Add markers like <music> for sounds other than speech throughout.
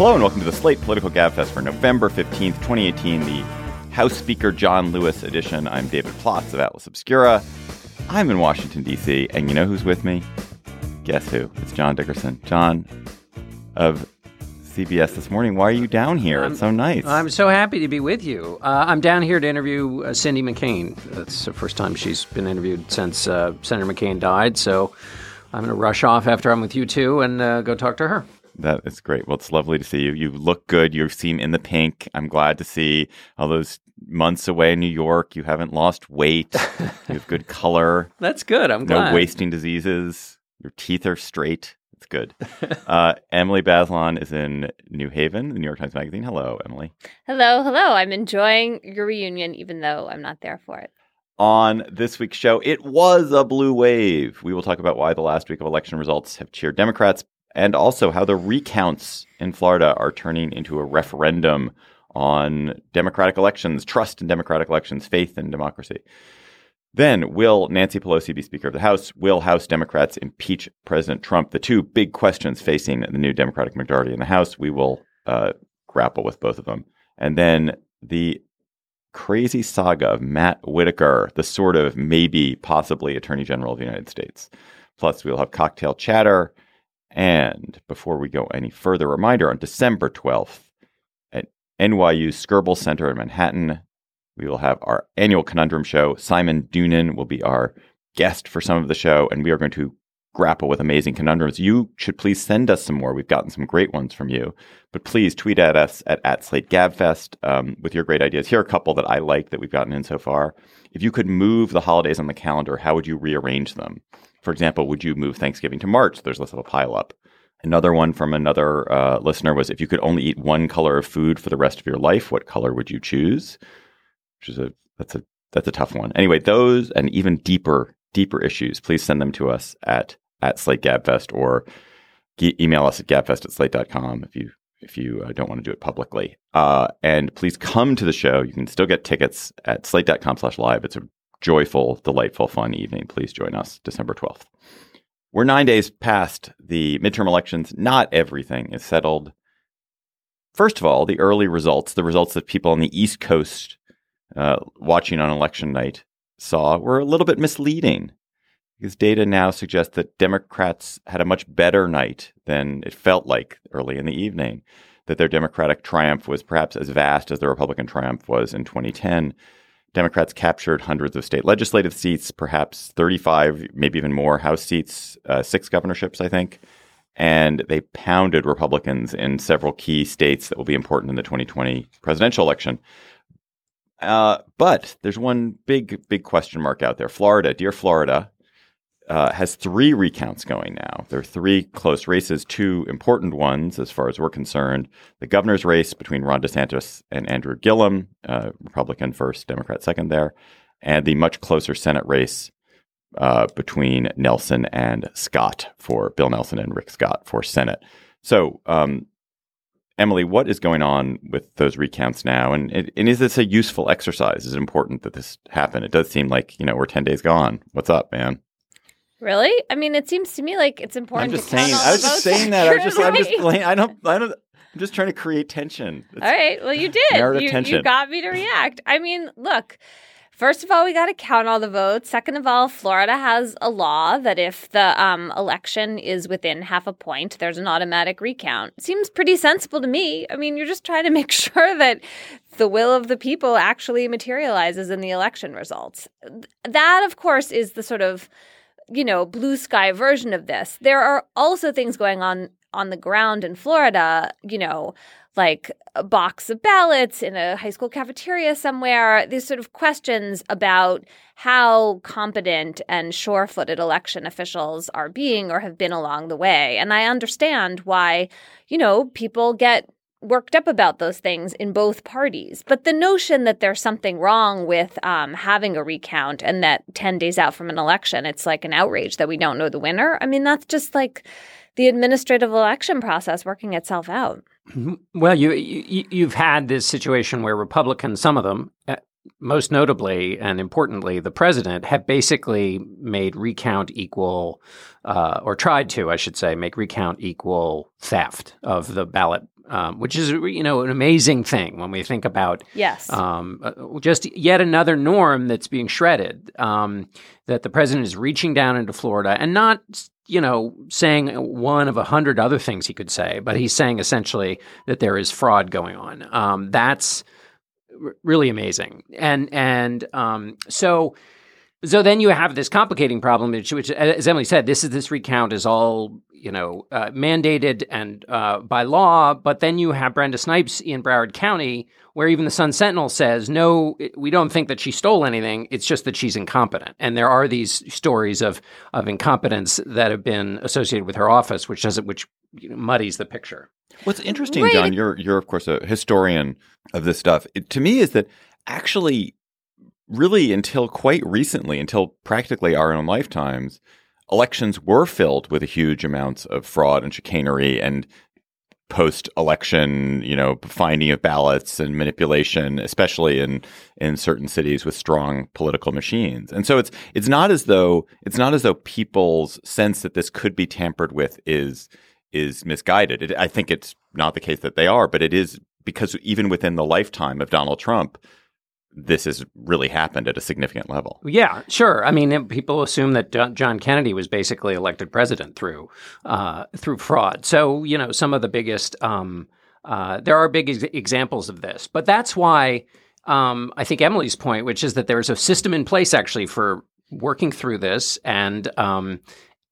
Hello and welcome to the Slate Political Gabfest for November 15th, 2018, the House Speaker John Lewis edition. I'm David Plotz of Atlas Obscura. I'm in Washington, D.C., and you know who's with me? Guess who? It's John Dickerson. John of CBS this morning. Why are you down here? it's so nice. I'm so happy to be with you. Uh, I'm down here to interview uh, Cindy McCain. That's the first time she's been interviewed since uh, Senator McCain died. So I'm going to rush off after I'm with you two and uh, go talk to her. That is great. Well, it's lovely to see you. You look good. You seem in the pink. I'm glad to see all those months away in New York. You haven't lost weight. you have good color. <laughs> That's good. I'm no glad. wasting diseases. Your teeth are straight. It's good. uh, Emily Bazelon is in New Haven, the New York Times Magazine. Hello, Emily. Hello, hello. I'm enjoying your reunion, even though I'm not there for it. On this week's show, it was a blue wave. We will talk about why the last week of election results have cheered Democrats and also how the recounts in Florida are turning into a referendum on democratic elections, trust in democratic elections, faith in democracy. Then, will Nancy Pelosi be Speaker of the House? Will House Democrats impeach President Trump? The two big questions facing the new Democratic majority in the House. We will uh, grapple with both of them. And then the crazy saga of Matt Whitaker, the sort of maybe, possibly Attorney General of the United States. Plus, we'll have cocktail chatter. And before we go any further, reminder on December 12th at NYU Skirball Center in Manhattan, we will have our annual conundrum show. Simon Doonan will be our guest for some of the show, and we are going to grapple with amazing conundrums. You should please send us some more. We've gotten some great ones from you, but please tweet at us at, at SlateGabFest um, with your great ideas. Here are a couple that I like that we've gotten in so far. If you could move the holidays on the calendar, how would you rearrange them? For example, would you move Thanksgiving to March? There's less of a pileup. Another one from another uh, listener was if you could only eat one color of food for the rest of your life, what color would you choose? Which is a that's a that's a tough one. Anyway, those and even deeper deeper issues, please send them to us at at Slate Gabfest or email us at gabfest at slate.com if you if you uh, don't want to do it publicly. Uh, and please come to the show. You can still get tickets at slate.com slash live. It's a joyful, delightful, fun evening. Please join us December 12th. We're nine days past the midterm elections. Not everything is settled. First of all, the early results, the results that people on the East Coast uh, watching on election night saw, were a little bit misleading because data now suggests that Democrats had a much better night than it felt like early in the evening, that their Democratic triumph was perhaps as vast as the Republican triumph was in 2010. Democrats captured hundreds of state legislative seats, perhaps 35, maybe even more House seats, uh, six governorships, I think. And they pounded Republicans in several key states that will be important in the 2020 presidential election. Uh, but there's one big, big question mark out there. Florida, dear Florida, uh, has three recounts going now. There are three close races, two important ones as far as we're concerned. The governor's race between Ron DeSantis and Andrew Gillum, uh, Republican first, Democrat second there, and the much closer Senate race uh, between Nelson and Scott for Bill Nelson and Rick Scott for Senate. So, um, Emily, what is going on with those recounts now? And, and is this a useful exercise? Is it important that this happen? It does seem like, you know, we're 10 days gone. What's up, man? Really? I mean, it seems to me like it's important. I'm just saying. I was just saying that. I was just. I'm just. Playing, I don't. I don't. <laughs> I'm just trying to create tension. It's- All right. Well, you did. You, you got me to react. I mean, look. First of all, we got to count all the votes. Second of all, Florida has a law that if the um, election is within half a point, there's an automatic recount. Seems pretty sensible to me. I mean, you're just trying to make <laughs> sure that the will of the people actually materializes in the election results. That, of course, is the sort of you know, blue sky version of this. There are also things going on on the ground in Florida, you know, like a box of ballots in a high school cafeteria somewhere. These sort of questions about how competent and sure footed election officials are being or have been along the way. And I understand why, you know, people get worked up about those things in both parties. But the notion that there's something wrong with um, having a recount and that 10 days out from an election, it's like an outrage that we don't know the winner, I mean, that's just like the administrative election process working itself out. Well, you, you you've had this situation where Republicans, some of them, uh, most notably and importantly, the president, have basically made recount equal, uh, or tried to, I should say, make recount equal theft of the ballot um, which is you know an amazing thing when we think about yes um, uh, just yet another norm that's being shredded um, that the president is reaching down into Florida and not you know saying one of a hundred other things he could say, but he's saying essentially that there is fraud going on. Um, that's r- really amazing, and and um, so. So then you have this complicating problem, which, which, as Emily said, this is this recount is all you know, uh, mandated and uh, by law. But then you have Brenda Snipes in Broward County, where even the Sun Sentinel says, no, we don't think that she stole anything. It's just that she's incompetent. And there are these stories of of incompetence that have been associated with her office, which doesn't, which you know, muddies the picture. What's interesting, Right. John, you're you're of course a historian of this stuff. It, to me, is that actually, really, until quite recently, until practically our own lifetimes, elections were filled with a huge amounts of fraud and chicanery and post-election, you know, finding of ballots and manipulation, especially in in certain cities with strong political machines. And so it's it's not as though it's not as though people's sense that this could be tampered with is is misguided. It, I think it's not the case that they are, but it is because even within the lifetime of Donald Trump, this has really happened at a significant level. Yeah, sure. I mean, people assume that John- Kennedy was basically elected president through uh, through fraud. So you know, some of the biggest um, uh, there are big ex- examples of this, but that's why um, I think Emily's point, which is that there's a system in place actually for working through this, and um,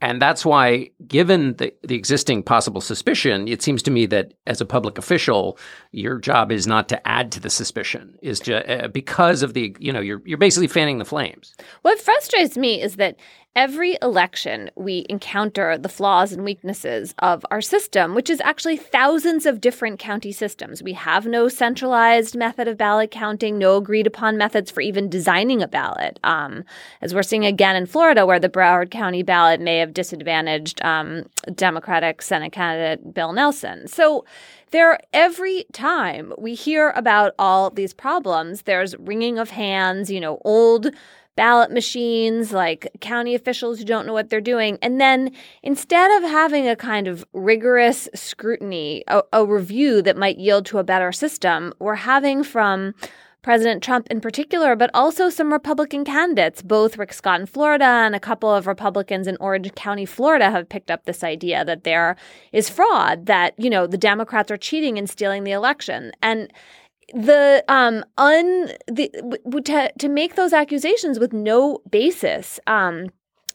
and that's why, given the, the existing possible suspicion, it seems to me that as a public official, your job is not to add to the suspicion, is to, uh, because of the, you know, you're, you're basically fanning the flames. What frustrates me is that every election we encounter the flaws and weaknesses of our system, which is actually thousands of different county systems. We have no centralized method of ballot counting, no agreed upon methods for even designing a ballot. Um, as we're seeing again in Florida, where the Broward County ballot may have disadvantaged um, Democratic Senate candidate Bill Nelson. So there every time we hear about all these problems, there's wringing of hands, you know, old ballot machines, like county officials who don't know what they're doing. And then instead of having a kind of rigorous scrutiny, a, a review that might yield to a better system, we're having from President Trump in particular, but also some Republican candidates, both Rick Scott in Florida and a couple of Republicans in Orange County, Florida, have picked up this idea that there is fraud, that, you know, the Democrats are cheating and stealing the election. And the um un the to to make those accusations with no basis um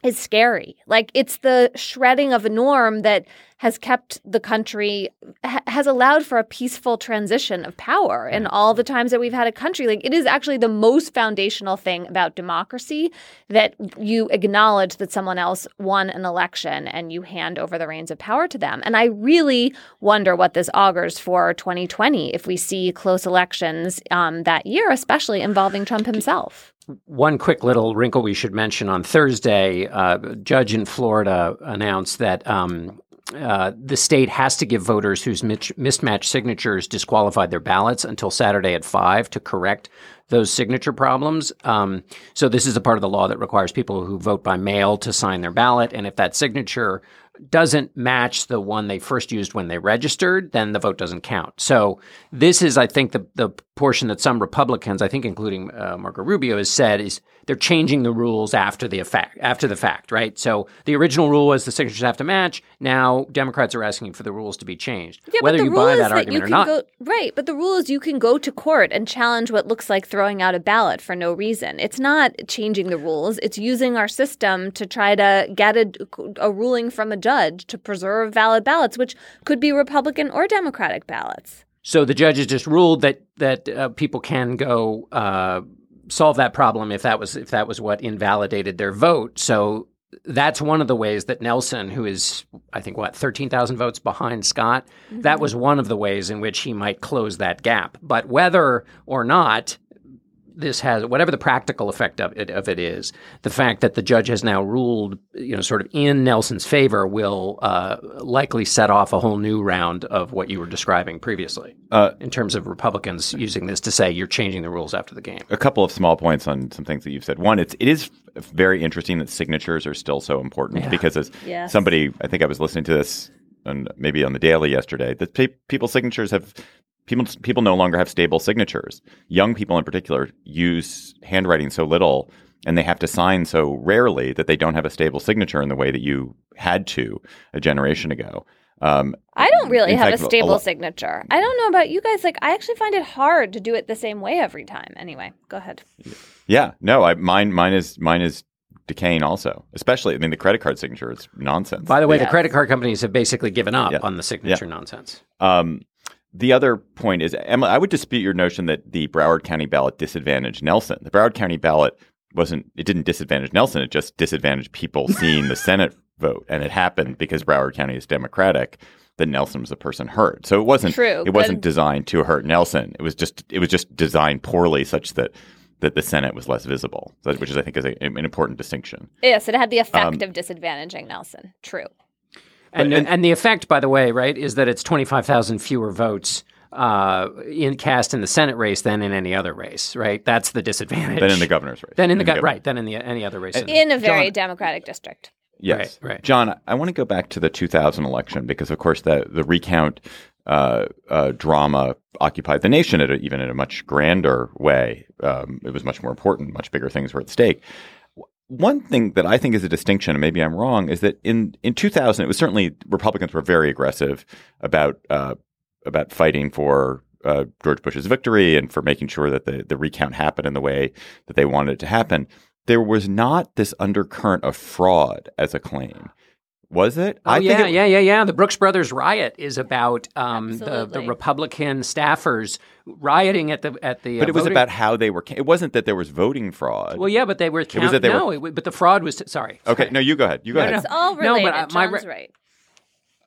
is scary. Like it's the shredding of a norm that has kept the country ha- has allowed for a peaceful transition of power in all the times that we've had a country. Like it is actually the most foundational thing about democracy that you acknowledge that someone else won an election and you hand over the reins of power to them. And I really wonder what this augurs for 2020 if we see close elections um, that year, especially involving Trump himself. One quick little wrinkle we should mention on Thursday, uh, a judge in Florida announced that um, uh, the state has to give voters whose mismatched signatures disqualified their ballots until Saturday at 5 to correct those signature problems. Um, so, this is a part of the law that requires people who vote by mail to sign their ballot. And if that signature doesn't match the one they first used when they registered, then the vote doesn't count. So this is, I think, the the portion that some Republicans, I think, including uh, Marco Rubio, has said is they're changing the rules after the effect, after the fact, right? So the original rule was the signatures have to match. Now Democrats are asking for the rules to be changed. Yeah, Whether but the you buy that that argument you or can not. go right. But the rule is you can go to court and challenge what looks like throwing out a ballot for no reason. It's not changing the rules. It's using our system to try to get a, a ruling from a judge to preserve valid ballots, which could be Republican or Democratic ballots. So the judges just ruled that that uh, people can go uh, solve that problem if that was if that was what invalidated their vote. So that's one of the ways that Nelson, who is I think what thirteen thousand votes behind Scott, that was one of the ways in which he might close that gap. But whether or not this has whatever the practical effect of it of it is, the fact that the judge has now ruled, you know, sort of in Nelson's favor, will uh, likely set off a whole new round of what you were describing previously, Uh, in terms of Republicans using this to say you're changing the rules after the game. a couple of small points on some things that you've said. One, it's it is very interesting that signatures are still so important Yeah. because as Yes. somebody, I think I was listening to this and maybe on the daily yesterday, that pe- people's signatures have people people no longer have stable signatures. Young people in particular use handwriting so little and they have to sign so rarely that they don't have a stable signature in the way that you had to a generation ago. Um, I don't really have fact, a stable lot- signature. I don't know about you guys. Like, I actually find it hard to do it the same way every time. Anyway, go ahead. Yeah, no, I mine mine is mine is decaying also. Especially, I mean, the credit card signature is nonsense. By the way, the credit card companies have basically given up Yeah. on the signature nonsense. Um, the other point is, Emma, I would dispute your notion that the Broward County ballot disadvantaged Nelson. The Broward County ballot wasn't, it didn't disadvantage Nelson. It just disadvantaged people <laughs> seeing the Senate vote. And it happened because Broward County is Democratic that Nelson was the person hurt. So it wasn't, True, it wasn't designed to hurt Nelson. It was just, it was just designed poorly such that, that the Senate was less visible, which is, I think, is a, an important distinction. Yes, it had the effect Um, of disadvantaging Nelson. True. And, and- and the effect, by the way, right, is that it's twenty five thousand fewer votes uh, in cast in the Senate race than in any other race, right? That's the disadvantage. Then in the governor's race. Than in the governor- go- right, then in the any other race. In a very John- Democratic district. Yes, Right, right. John, I want to go back to the 2000 election because, of course, the the recount uh, uh, drama occupied the nation at a, even in a much grander way. Um, it was much more important. Much bigger things were at stake. One thing that I think is a distinction, and maybe I'm wrong, is that in in 2000, it was certainly Republicans were very aggressive about uh, about fighting for uh, George Bush's victory and for making sure that the the recount happened in the way that they wanted it to happen there was not this undercurrent of fraud as a claim. Was it? Oh yeah, yeah, yeah, yeah. The Brooks Brothers riot is about um, the, the Republican staffers rioting at the at the. But uh, it was voting- about how they were. ca- It wasn't that there was voting fraud. Well, yeah, but they were. It was Count, that they were- no, it w- but the fraud was. Sorry. okay, sorry. no, you go ahead. You go No, ahead. It's all No, related. but, uh, my re- right.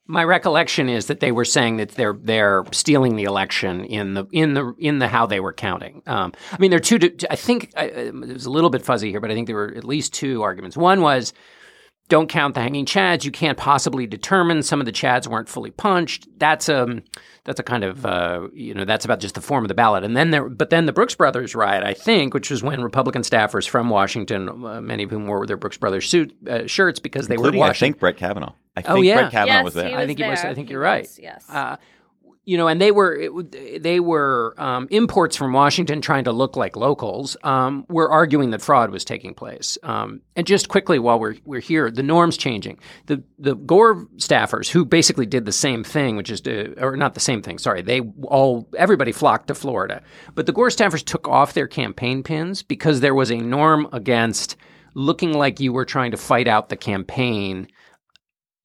My recollection is that they were saying that they're they're stealing the election in the in the in the how they were counting. Um, I mean, there are two. I think I, it was a little bit fuzzy here, but I think there were at least two arguments. One was don't count the hanging chads. You can't possibly determine some of the chads weren't fully punched. That's um that's a kind of uh, you know that's about just the form of the ballot. And then there, but then the Brooks Brothers riot, I think, which was when Republican staffers from Washington, uh, many of whom wore their Brooks Brothers suit uh, shirts because they Including, were I Washington. think, Brett Kavanaugh. I Oh, think yeah. Brett Kavanaugh yes, was there. he I think he was- I think you're right. was, Yes. You know, and they were it, they were um, imports from Washington trying to look like locals. Um, were arguing that fraud was taking place. Um, and just quickly, while we're we're here, the norms changing. The the Gore staffers who basically did the same thing, which is to, or not the same thing. Sorry, they all everybody flocked to Florida, but the Gore staffers took off their campaign pins because there was a norm against looking like you were trying to fight out the campaign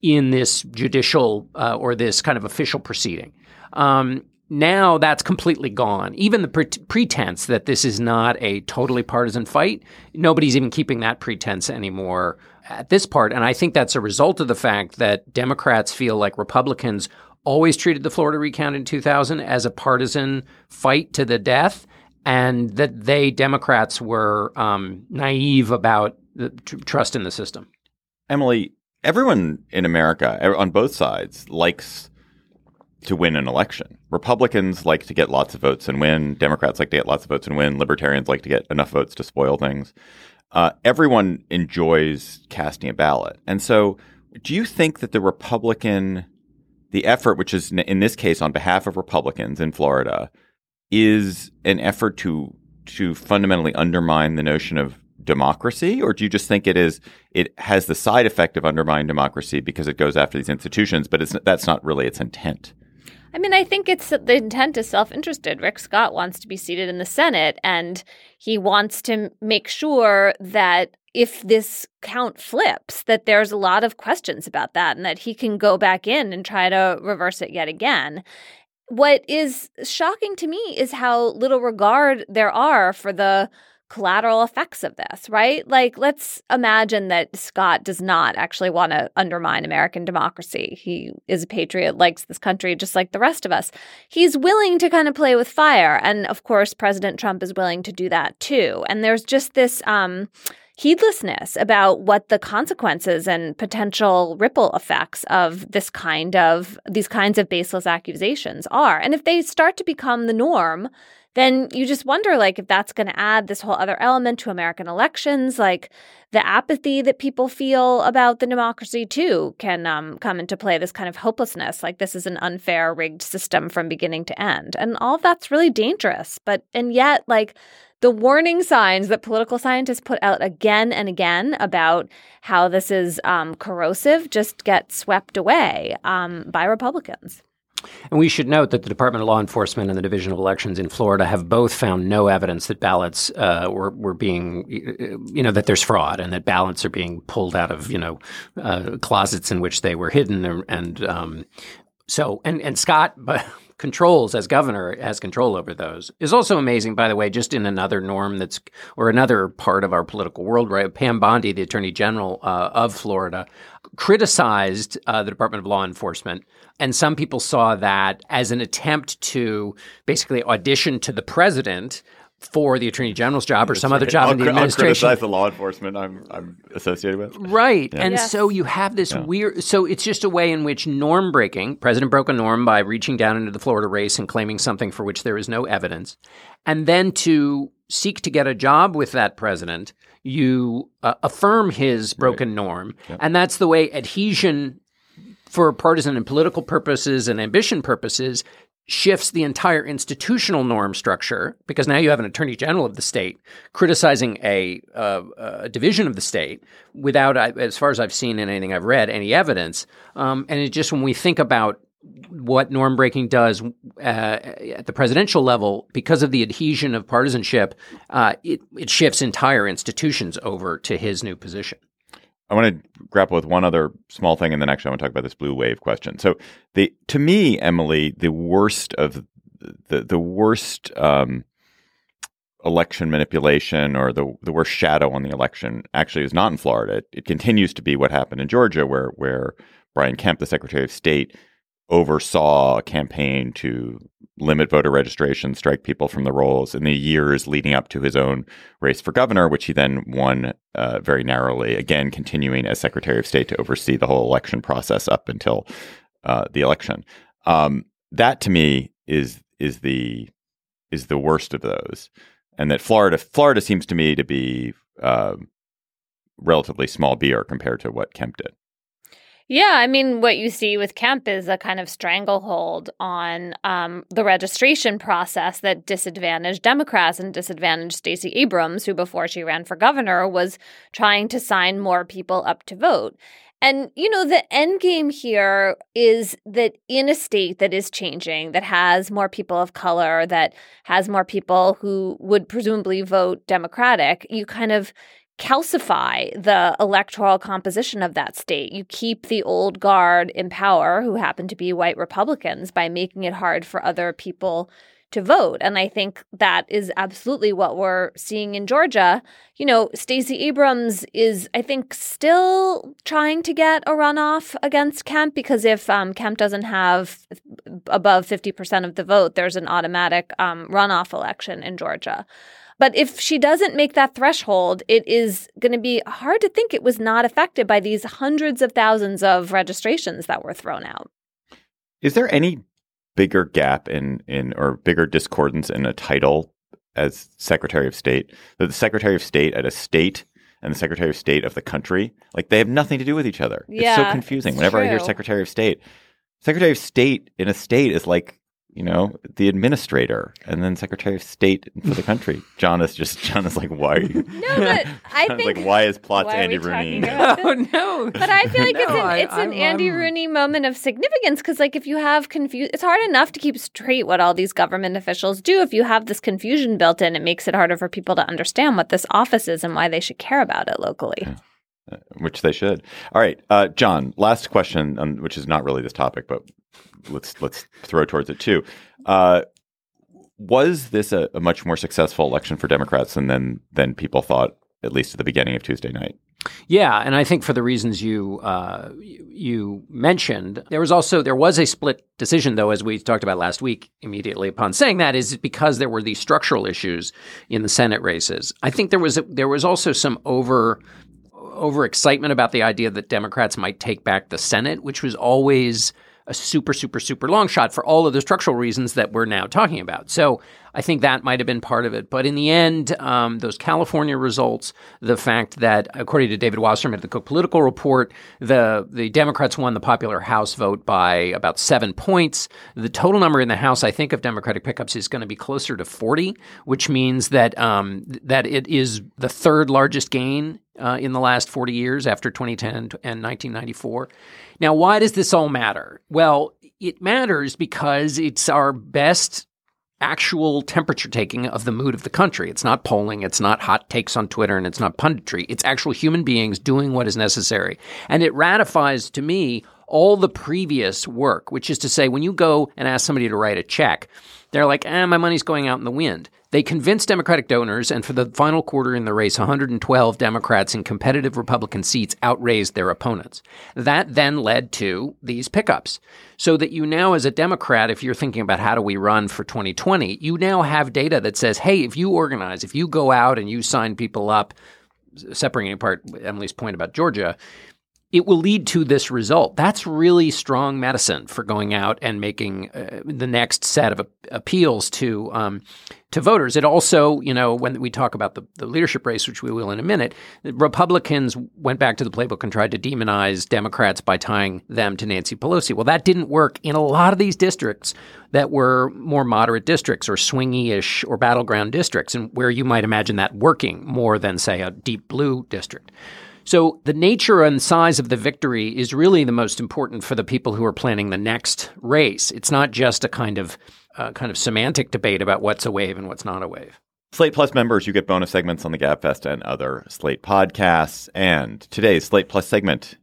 in this judicial uh, or this kind of official proceeding. Um, now that's completely gone. Even the pre- pretense that this is not a totally partisan fight, nobody's even keeping that pretense anymore at this part. And I think that's a result of the fact that Democrats feel like Republicans always treated the Florida recount in 2000 as a partisan fight to the death, and that they, Democrats, were um, naive about the tr- trust in the system. Emily, everyone in America on both sides likes to win an election. Republicans like to get lots of votes and win. Democrats like to get lots of votes and win. Libertarians like to get enough votes to spoil things. Uh, everyone enjoys casting a ballot. And so, do you think that the Republican, the effort, which is in this case on behalf of Republicans in Florida, is an effort to to fundamentally undermine the notion of democracy, or do you just think it is it has the side effect of undermining democracy because it goes after these institutions, but it's that's not really its intent? I mean, I think it's the intent is self interested. Rick Scott wants to be seated in the Senate, and he wants to make sure that if this count flips, that there's a lot of questions about that, and that he can go back in and try to reverse it yet again. what is shocking to me is how little regard there are for the collateral effects of this, right? Like, let's imagine that Scott does not actually want to undermine American democracy. He is a patriot, likes this country just like the rest of us. He's willing to kind of play with fire. And of course, President Trump is willing to do that too. And there's just this, um, heedlessness about what the consequences and potential ripple effects of this kind of these kinds of baseless accusations are. And if they start to become the norm, then you just wonder like if that's going to add this whole other element to American elections, like the apathy that people feel about the democracy too can um, come into play. This kind of hopelessness, like this is an unfair, rigged system from beginning to end, and all that's really dangerous. But and yet, like the warning signs that political scientists put out again and again about how this is um, corrosive just get swept away um, by Republicans. And we should note that the Department of Law Enforcement and the Division of Elections in Florida have both found no evidence that ballots uh, were, were being, you know, that there's fraud and that ballots are being pulled out of, you know, uh, closets in which they were hidden. And um, so, and, and Scott <laughs> controls as governor has control over those is also amazing, by the way, just in another norm that's, or another part of our political world, right? Pam Bondi, the Attorney General uh, of Florida, criticized uh, the Department of Law Enforcement and some people saw that as an attempt to basically audition to the president for the attorney general's job or some other job I'll, in the administration. I'll criticize the law enforcement I'm, I'm associated with. Right. Yeah. And Yes. so you have this Yeah. weird, so it's just a way in which norm breaking, president broke a norm by reaching down into the Florida race and claiming something for which there is no evidence. And then to seek to get a job with that president, you uh, affirm his broken norm. And that's the way adhesion for partisan and political purposes and ambition purposes shifts the entire institutional norm structure because now you have an attorney general of the state criticizing a, uh, a division of the state without, as far as I've seen in anything I've read, any evidence. Um, and it just when we think about what norm breaking does uh, at the presidential level, because of the adhesion of partisanship, uh, it, it shifts entire institutions over to his new position. I want to grapple with one other small thing, and then actually I want to talk about this blue wave question. So, the to me, Emily, the worst of the the worst um, election manipulation or the the worst shadow on the election actually is not in Florida. It, it continues to be what happened in Georgia, where where Brian Kemp, the Secretary of State, oversaw a campaign to limit voter registration, strike people from the rolls in the years leading up to his own race for governor, which he then won uh, very narrowly, again, continuing as Secretary of State to oversee the whole election process up until uh, the election. Um, that to me is is the is the worst of those, and that Florida Florida seems to me to be uh, relatively small beer compared to what Kemp did. Yeah, I mean, what you see with Kemp is a kind of stranglehold on um, the registration process that disadvantaged Democrats and disadvantaged Stacey Abrams, who before she ran for governor was trying to sign more people up to vote. And, you know, the end game here is that in a state that is changing, that has more people of color, that has more people who would presumably vote Democratic, you kind of calcify the electoral composition of that state. You keep the old guard in power, who happen to be white Republicans, by making it hard for other people to vote. And I think that is absolutely what we're seeing in Georgia. You know, Stacey Abrams is, I think, still trying to get a runoff against Kemp because if um, Kemp doesn't have above 50% of the vote, there's an automatic um, runoff election in Georgia. But if she doesn't make that threshold, it is going to be hard to think it was not affected by these hundreds of thousands of registrations that were thrown out. Is there any bigger gap in in or bigger discordance in a title as Secretary of State? That the Secretary of State at a state and the Secretary of State of the country, like they have nothing to do with each other. it's so confusing. it's Whenever I hear. Secretary of State, Secretary of State in a state is like you know the administrator, and then Secretary of State for the country. <laughs> John is just John is like why? Are you, No, but <laughs> I John's think like why is Plotz why to Andy Rooney? talking about this? <laughs> Oh, no. But I feel like it's No, an I- it's an I'm- Andy I'm- Rooney moment of significance because like if you have confu it's hard enough to keep straight what all these government officials do. If you have this confusion built in, it makes it harder for people to understand what this office is and why they should care about it locally. which they should. All right, uh, John. Last question, um, which is not really this topic, but let's let's throw towards it too. Uh, was this a, a much more successful election for Democrats than, than than people thought, at least at the beginning of Tuesday night? Yeah, and I think for the reasons you uh, you mentioned, there was also there was a split decision, though, as we talked about last week. Immediately upon saying that, is because there were these structural issues in the Senate races. I think there was there was also some over over excitement about the idea that Democrats might take back the Senate, which was always a super, super, super long shot for all of the structural reasons that we're now talking about. So I think that might have been part of it. But in the end, um, those California results, the fact that, according to David Wasserman at the Cook Political Report, the, the Democrats won the popular House vote by about seven points. The total number in the House, I think, of Democratic pickups is going to be closer to 40, which means that, um, that it is the third largest gain uh, in the last 40 years after 2010 and 1994. Now, why does this all matter? Well, it matters because it's our best actual temperature taking of the mood of the country. It's not polling, it's not hot takes on Twitter, and it's not punditry. It's actual human beings doing what is necessary. And it ratifies to me all the previous work, which is to say, when you go and ask somebody to write a check, they're like, eh, my money's going out in the wind. They convinced Democratic donors, and for the final quarter in the race, 112 Democrats in competitive Republican seats outraised their opponents. That then led to these pickups. So that you now, as a Democrat, if you're thinking about how do we run for 2020, you now have data that says, hey, if you organize, if you go out and you sign people up, separating apart Emily's point about Georgia, it will lead to this result. That's really strong medicine for going out and making uh, the next set of appeals to um, to voters. It also, you know, when we talk about the, the leadership race, which we will in a minute, Republicans went back to the playbook and tried to demonize Democrats by tying them to Nancy Pelosi. Well, that didn't work in a lot of these districts that were more moderate districts or swingy-ish or battleground districts, and where you might imagine that working more than, say, a deep blue district. So the nature and size of the victory is really the most important for the people who are planning the next race. It's not just a kind of uh, kind of semantic debate about what's a wave and what's not a wave. Slate Plus members, you get bonus segments on the Gabfest and other Slate podcasts. And today's Slate Plus segment,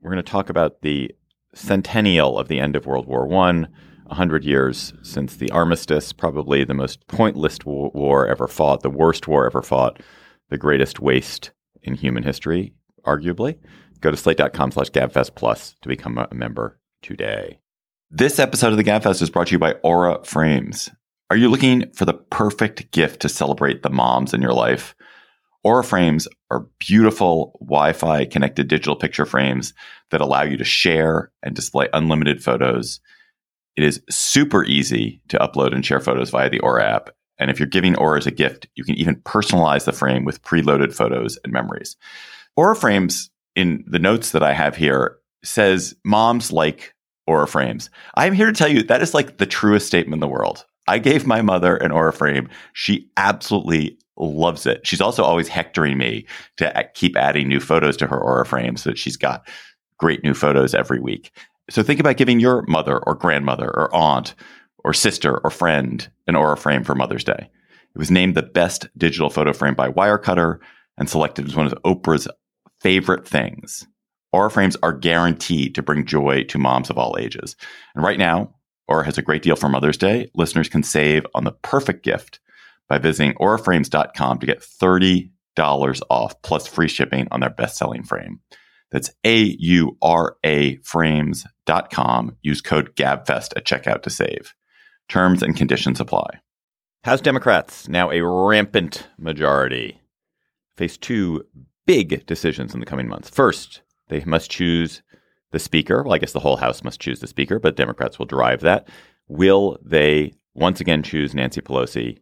we're going to talk about the centennial of the end of World War One. 100 years since the armistice, probably the most pointless war ever fought, the worst war ever fought, the greatest waste in human history arguably. Go to slate.com slash gabfest plus to become a member today. This episode of the Gabfest is brought to you by Aura Frames. Are you looking for the perfect gift to celebrate the moms in your life? Aura frames are beautiful Wi Fi connected digital picture frames that allow you to share and display unlimited photos. It is super easy to upload and share photos via the Aura app. And if you're giving Aura as a gift, you can even personalize the frame with preloaded photos and memories. Aura frames in the notes that I have here says moms like Aura frames. I'm here to tell you that is like the truest statement in the world. I gave my mother an Aura frame. She absolutely loves it. She's also always hectoring me to keep adding new photos to her Aura frame so that she's got great new photos every week. So think about giving your mother or grandmother or aunt or sister or friend an Aura frame for Mother's Day. It was named the best digital photo frame by Wirecutter and selected as one of Oprah's favorite things. Aura frames are guaranteed to bring joy to moms of all ages. And right now, Aura has a great deal for Mother's Day. Listeners can save on the perfect gift by visiting auraframes.com to get $30 off plus free shipping on their best selling frame. That's A U R A frames.com. Use code GABFEST at checkout to save. Terms and conditions apply. House Democrats, now a rampant majority, face two big decisions in the coming months. First, they must choose the speaker. Well, I guess the whole House must choose the speaker, but Democrats will drive that. Will they once again choose Nancy Pelosi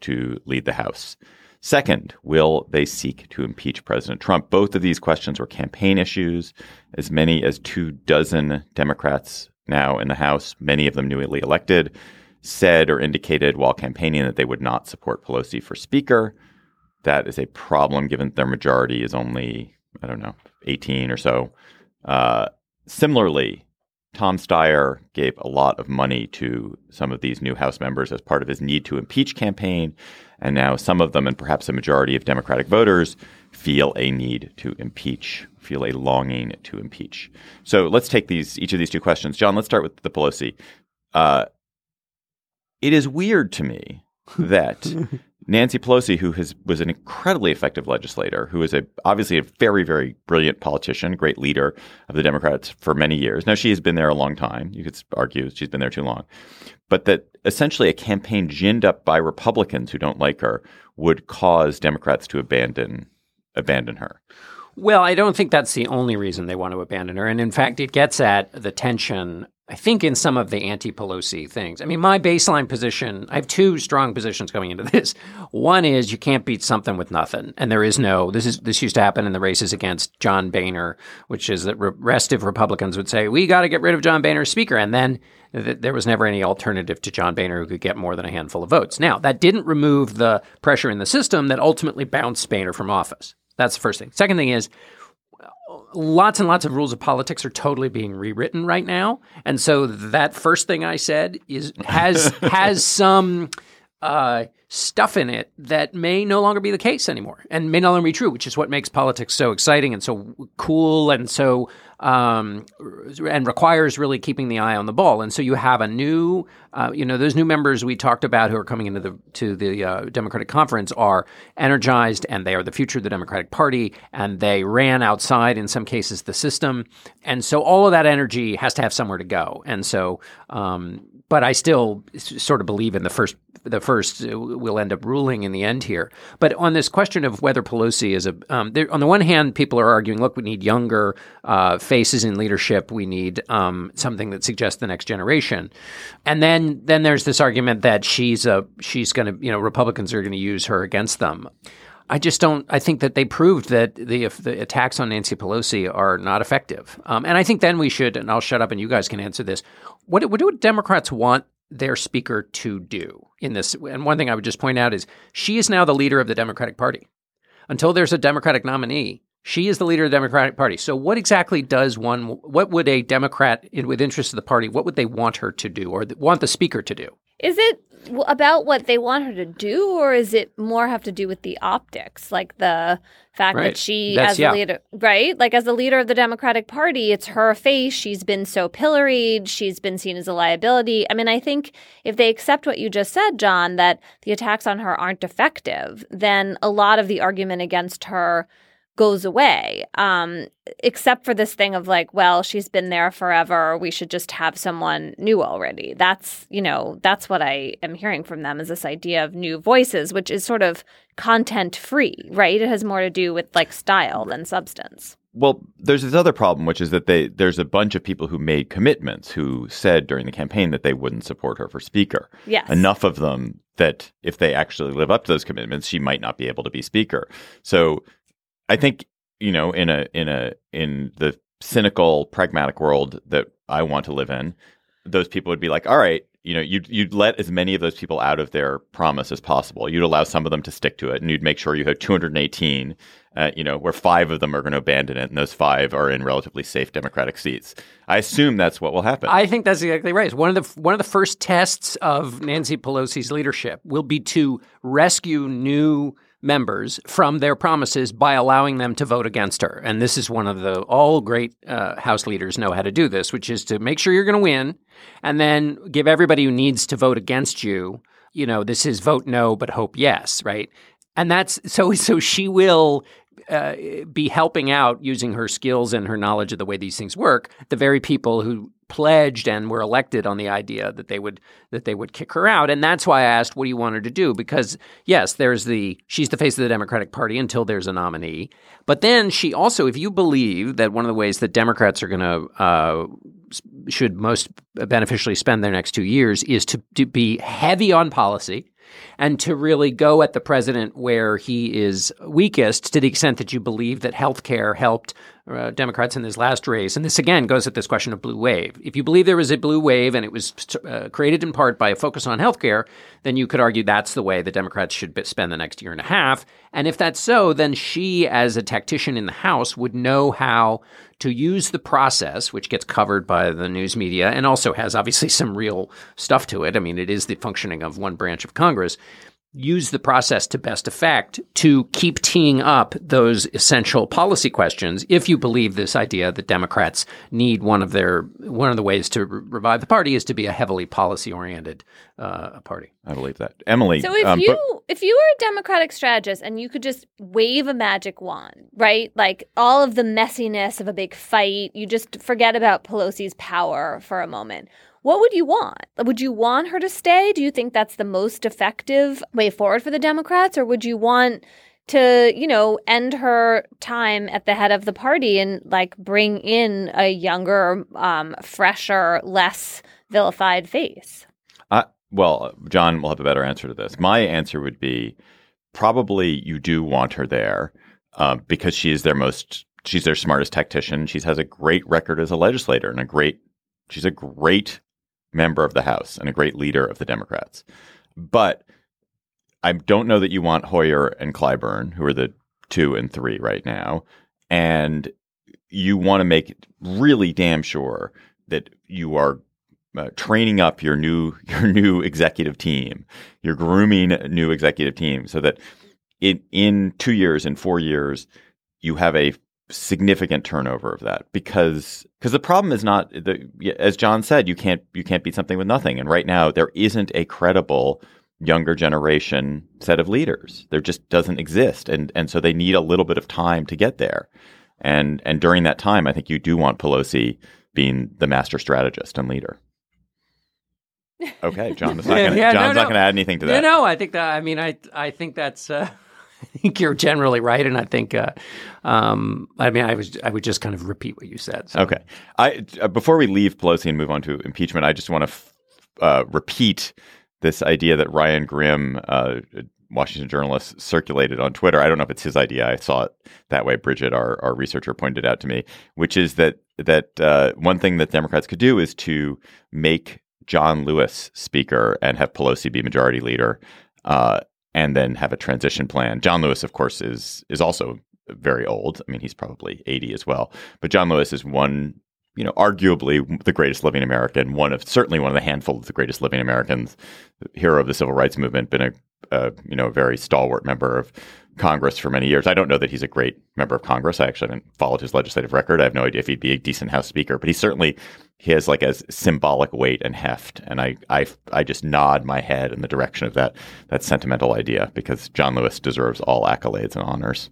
to lead the House? Second, will they seek to impeach President Trump? Both of these questions were campaign issues. As many as two dozen Democrats now in the House, many of them newly elected, said or indicated while campaigning that they would not support Pelosi for Speaker that is a problem given their majority is only, I don't know, 18 or so. Uh, similarly, Tom Steyer gave a lot of money to some of these new House members as part of his need to impeach campaign. And now some of them, and perhaps a majority of Democratic voters, feel a need to impeach, feel a longing to impeach. So let's take these each of these two questions. John, let's start with the Pelosi. Uh, it is weird to me <laughs> that Nancy Pelosi, who has was an incredibly effective legislator, who is a obviously a very very brilliant politician, great leader of the Democrats for many years. Now she has been there a long time. You could argue she's been there too long, but that essentially a campaign ginned up by Republicans who don't like her would cause Democrats to abandon abandon her. Well, I don't think that's the only reason they want to abandon her. And in fact, it gets at the tension I think in some of the anti Pelosi things. I mean, my baseline position, I have two strong positions going into <laughs> this. One is you can't beat something with nothing. And there is no, this is, this used to happen in the races against John Boehner, which is that restive Republicans would say, we got to get rid of John Boehner as speaker. And then th- there was never any alternative to John Boehner who could get more than a handful of votes. Now, that didn't remove the pressure in the system that ultimately bounced Boehner from office. That's the first thing. Second thing is, lots and lots of rules of politics are totally being rewritten right now, and so that first thing I said is has <laughs> has some uh, stuff in it that may no longer be the case anymore, and may no longer be true, which is what makes politics so exciting and so cool and so um, and requires really keeping the eye on the ball. And so you have a new, uh, you know, those new members we talked about who are coming into the to the uh, Democratic conference are energized, and they are the future of the Democratic Party, and they ran outside in some cases the system, and so all of that energy has to have somewhere to go. And so, um, but I still sort of believe in the first the first uh, will end up ruling in the end here. But on this question of whether Pelosi is a, um, there, on the one hand, people are arguing, look, we need younger uh, faces in leadership. We need um, something that suggests the next generation. And then then there's this argument that she's a she's going to you know Republicans are going to use her against them. I just don't. I think that they proved that the the attacks on Nancy Pelosi are not effective. Um, and I think then we should. And I'll shut up, and you guys can answer this. What, what do Democrats want their speaker to do in this. And one thing I would just point out is she is now the leader of the Democratic Party. Until there's a Democratic nominee, she is the leader of the Democratic Party. So, what exactly does one, what would a Democrat with interest of the party, what would they want her to do or want the speaker to do? Is it about what they want her to do, or is it more have to do with the optics, like the fact Right. that she, That's- as yeah. leader, right, like as the leader of the Democratic Party, it's her face. She's been so pilloried. She's been seen as a liability. I mean, I think if they accept what you just said, John, that the attacks on her aren't effective, then a lot of the argument against her goes away. Um, except for this thing of like, well, she's been there forever. We should just have someone new already. That's, you know, that's what I am hearing from them is this idea of new voices, which is sort of content free, right? It has more to do with like style than substance. Well, there's this other problem, which is that they there's a bunch of people who made commitments who said during the campaign that they wouldn't support her for speaker. Yes. Enough of them that if they actually live up to those commitments, she might not be able to be speaker. So I think, you know, in a in a in the cynical, pragmatic world that I want to live in, those people would be like, all right, you know, you'd you'd let as many of those people out of their promise as possible. You'd allow some of them to stick to it, and you'd make sure you have 218, uh, you know, where five of them are going to abandon it, and those five are in relatively safe Democratic seats. I assume that's what will happen. I think that's exactly right. One of the one of the first tests of Nancy Pelosi's leadership will be to rescue new members from their promises by allowing them to vote against her. And this is one of the all great uh, House leaders know how to do this, which is to make sure you're going to win, and then give everybody who needs to vote against you. You know, this is vote no, but hope yes, right? And that's so. So she will uh, be helping out using her skills and her knowledge of the way these things work. The very people who pledged and were elected on the idea that they would that they would kick her out, and that's why I asked, "What do you want her to do?" Because yes, there's the she's the face of the Democratic Party until there's a nominee, but then she also, if you believe that one of the ways that Democrats are going to uh, should most beneficially spend their next two years is to, to be heavy on policy and to really go at the president where he is weakest to the extent that you believe that health care helped uh, Democrats in this last race. And this again goes at this question of blue wave. If you believe there was a blue wave and it was uh, created in part by a focus on healthcare, then you could argue that's the way the Democrats should spend the next year and a half. And if that's so, then she, as a tactician in the House, would know how to use the process, which gets covered by the news media and also has obviously some real stuff to it. I mean, it is the functioning of one branch of Congress use the process to best effect to keep teeing up those essential policy questions if you believe this idea that Democrats need one of their one of the ways to re- revive the party is to be a heavily policy oriented uh, party. I believe that. Emily. So if um, you but- if you were a democratic strategist and you could just wave a magic wand, right? Like all of the messiness of a big fight, you just forget about Pelosi's power for a moment. What would you want? Would you want her to stay? Do you think that's the most effective way forward for the Democrats or would you want to, you know, end her time at the head of the party and like bring in a younger, um, fresher, less vilified face? Well, John will have a better answer to this. My answer would be probably you do want her there uh, because she is their most, she's their smartest tactician. She has a great record as a legislator and a great, she's a great member of the House and a great leader of the Democrats. But I don't know that you want Hoyer and Clyburn, who are the two and three right now, and you want to make really damn sure that you are uh, training up your new <laughs> your new executive team. You're grooming a new executive team so that in in two years, in four years, you have a significant turnover of that because because the problem is not the as John said you can't you can't beat something with nothing. And right now there isn't a credible younger generation set of leaders. There just doesn't exist. And and so they need a little bit of time to get there. And and during that time I think you do want Pelosi being the master strategist and leader. <laughs> Okay John is not gonna, Yeah, no, John's not going to add anything to that. No, no, I think that. I mean, I I think that's. Uh, I <laughs> think you're generally right, and I think. Uh, um, I mean, I was. I would just kind of repeat what you said. So. Okay. I uh, before we leave Pelosi and move on to impeachment, I just want to f- uh, repeat this idea that Ryan Grim, uh, Washington journalist, circulated on Twitter. I don't know if it's his idea. I saw it that way. Bridget, our, our researcher, pointed out to me, which is that that uh, one thing that Democrats could do is to make John Lewis speaker and have Pelosi be majority leader. Uh, and then have a transition plan. John Lewis, of course, is is also very old. I mean, he's probably 80 as well. But John Lewis is one, you know, arguably the greatest living American, one of certainly one of the handful of the greatest living Americans, hero of the civil rights movement, been a, a you know, very stalwart member of Congress for many years. I don't know that he's a great member of Congress. I actually haven't followed his legislative record. I have no idea if he'd be a decent House Speaker, but he certainly he has like a symbolic weight and heft. And I, I, I just nod my head in the direction of that that sentimental idea because John Lewis deserves all accolades and honors.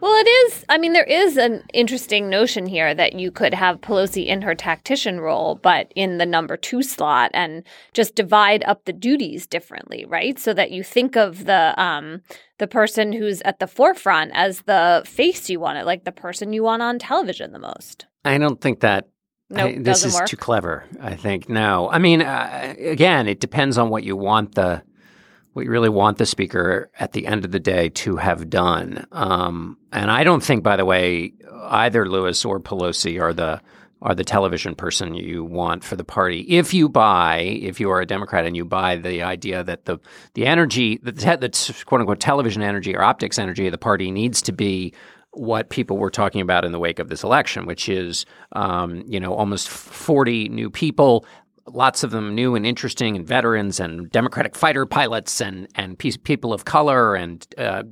Well, it is. I mean, there is an interesting notion here that you could have Pelosi in her tactician role, but in the number two slot, and just divide up the duties differently, right? So that you think of the um, the person who's at the forefront as the face you want it, like the person you want on television the most. I don't think that. Nope, this is work. too clever. I think no. I mean, uh, again, it depends on what you want the what you really want the speaker at the end of the day to have done. Um, and I don't think, by the way, either Lewis or Pelosi are the are the television person you want for the party. If you buy, if you are a Democrat and you buy the idea that the the energy, the, te- the quote unquote television energy or optics energy of the party needs to be what people were talking about in the wake of this election, which is, um, you know, almost 40 new people, lots of them new and interesting, and veterans and Democratic fighter pilots and and pe- people of color and uh,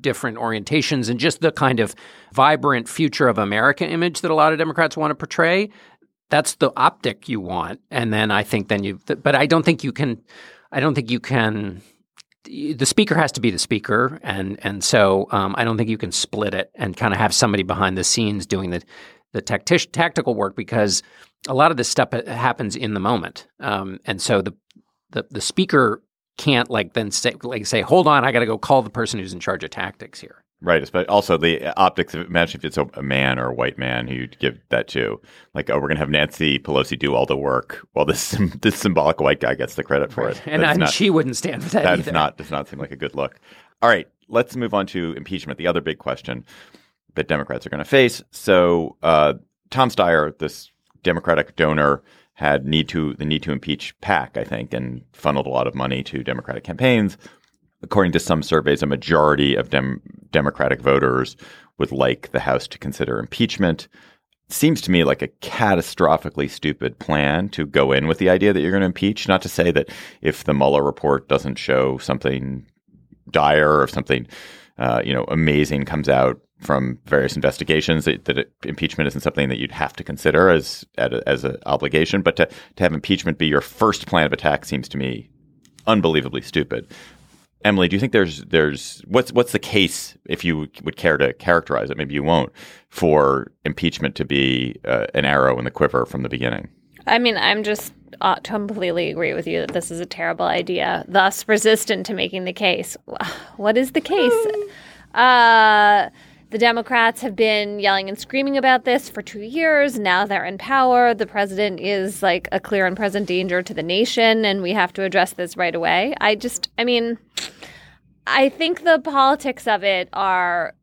different orientations, and just the kind of vibrant future of America image that a lot of Democrats want to portray. That's the optic you want, and then I think then you. But I don't think you can. I don't think you can the speaker has to be the speaker, and and so um, I don't think you can split it and kind of have somebody behind the scenes doing the the tactic- tactical work because a lot of this stuff happens in the moment, um, and so the, the the speaker can't like then say like say hold on I got to go call the person who's in charge of tactics here. Right, but also the optics. of Imagine if it's a, a man or a white man who you'd give that to. Like, oh, we're gonna have Nancy Pelosi do all the work, while this <laughs> this symbolic white guy gets the credit for it. And, and not- she wouldn't stand for that that either. does not does not seem like a good look. All right, let's move on to impeachment. The other big question that Democrats are going to face. So, uh, Tom Steyer, this Democratic donor, had need to the need to impeach PAC, I think, and funneled a lot of money to Democratic campaigns. According to some surveys, a majority of dem- Democratic voters would like the House to consider impeachment. Seems to me like a catastrophically stupid plan to go in with the idea that you're going to impeach. Not to say that if the Mueller report doesn't show something dire or something uh, you know amazing comes out from various investigations that, that impeachment isn't something that you'd have to consider as as an obligation but to, to have impeachment be your first plan of attack seems to me unbelievably stupid Emily, do you think there's there's what's what's the case if you would care to characterize it? Maybe you won't for impeachment to be uh, an arrow in the quiver from the beginning. I mean, I'm just uh, completely agree with you that this is a terrible idea. Thus, resistant to making the case. <sighs> What is the case? Uh, the Democrats have been yelling and screaming about this for two years. Now they're in power. The president is like a clear and present danger to the nation, and we have to address this right away. I just, I mean, I think the politics of it are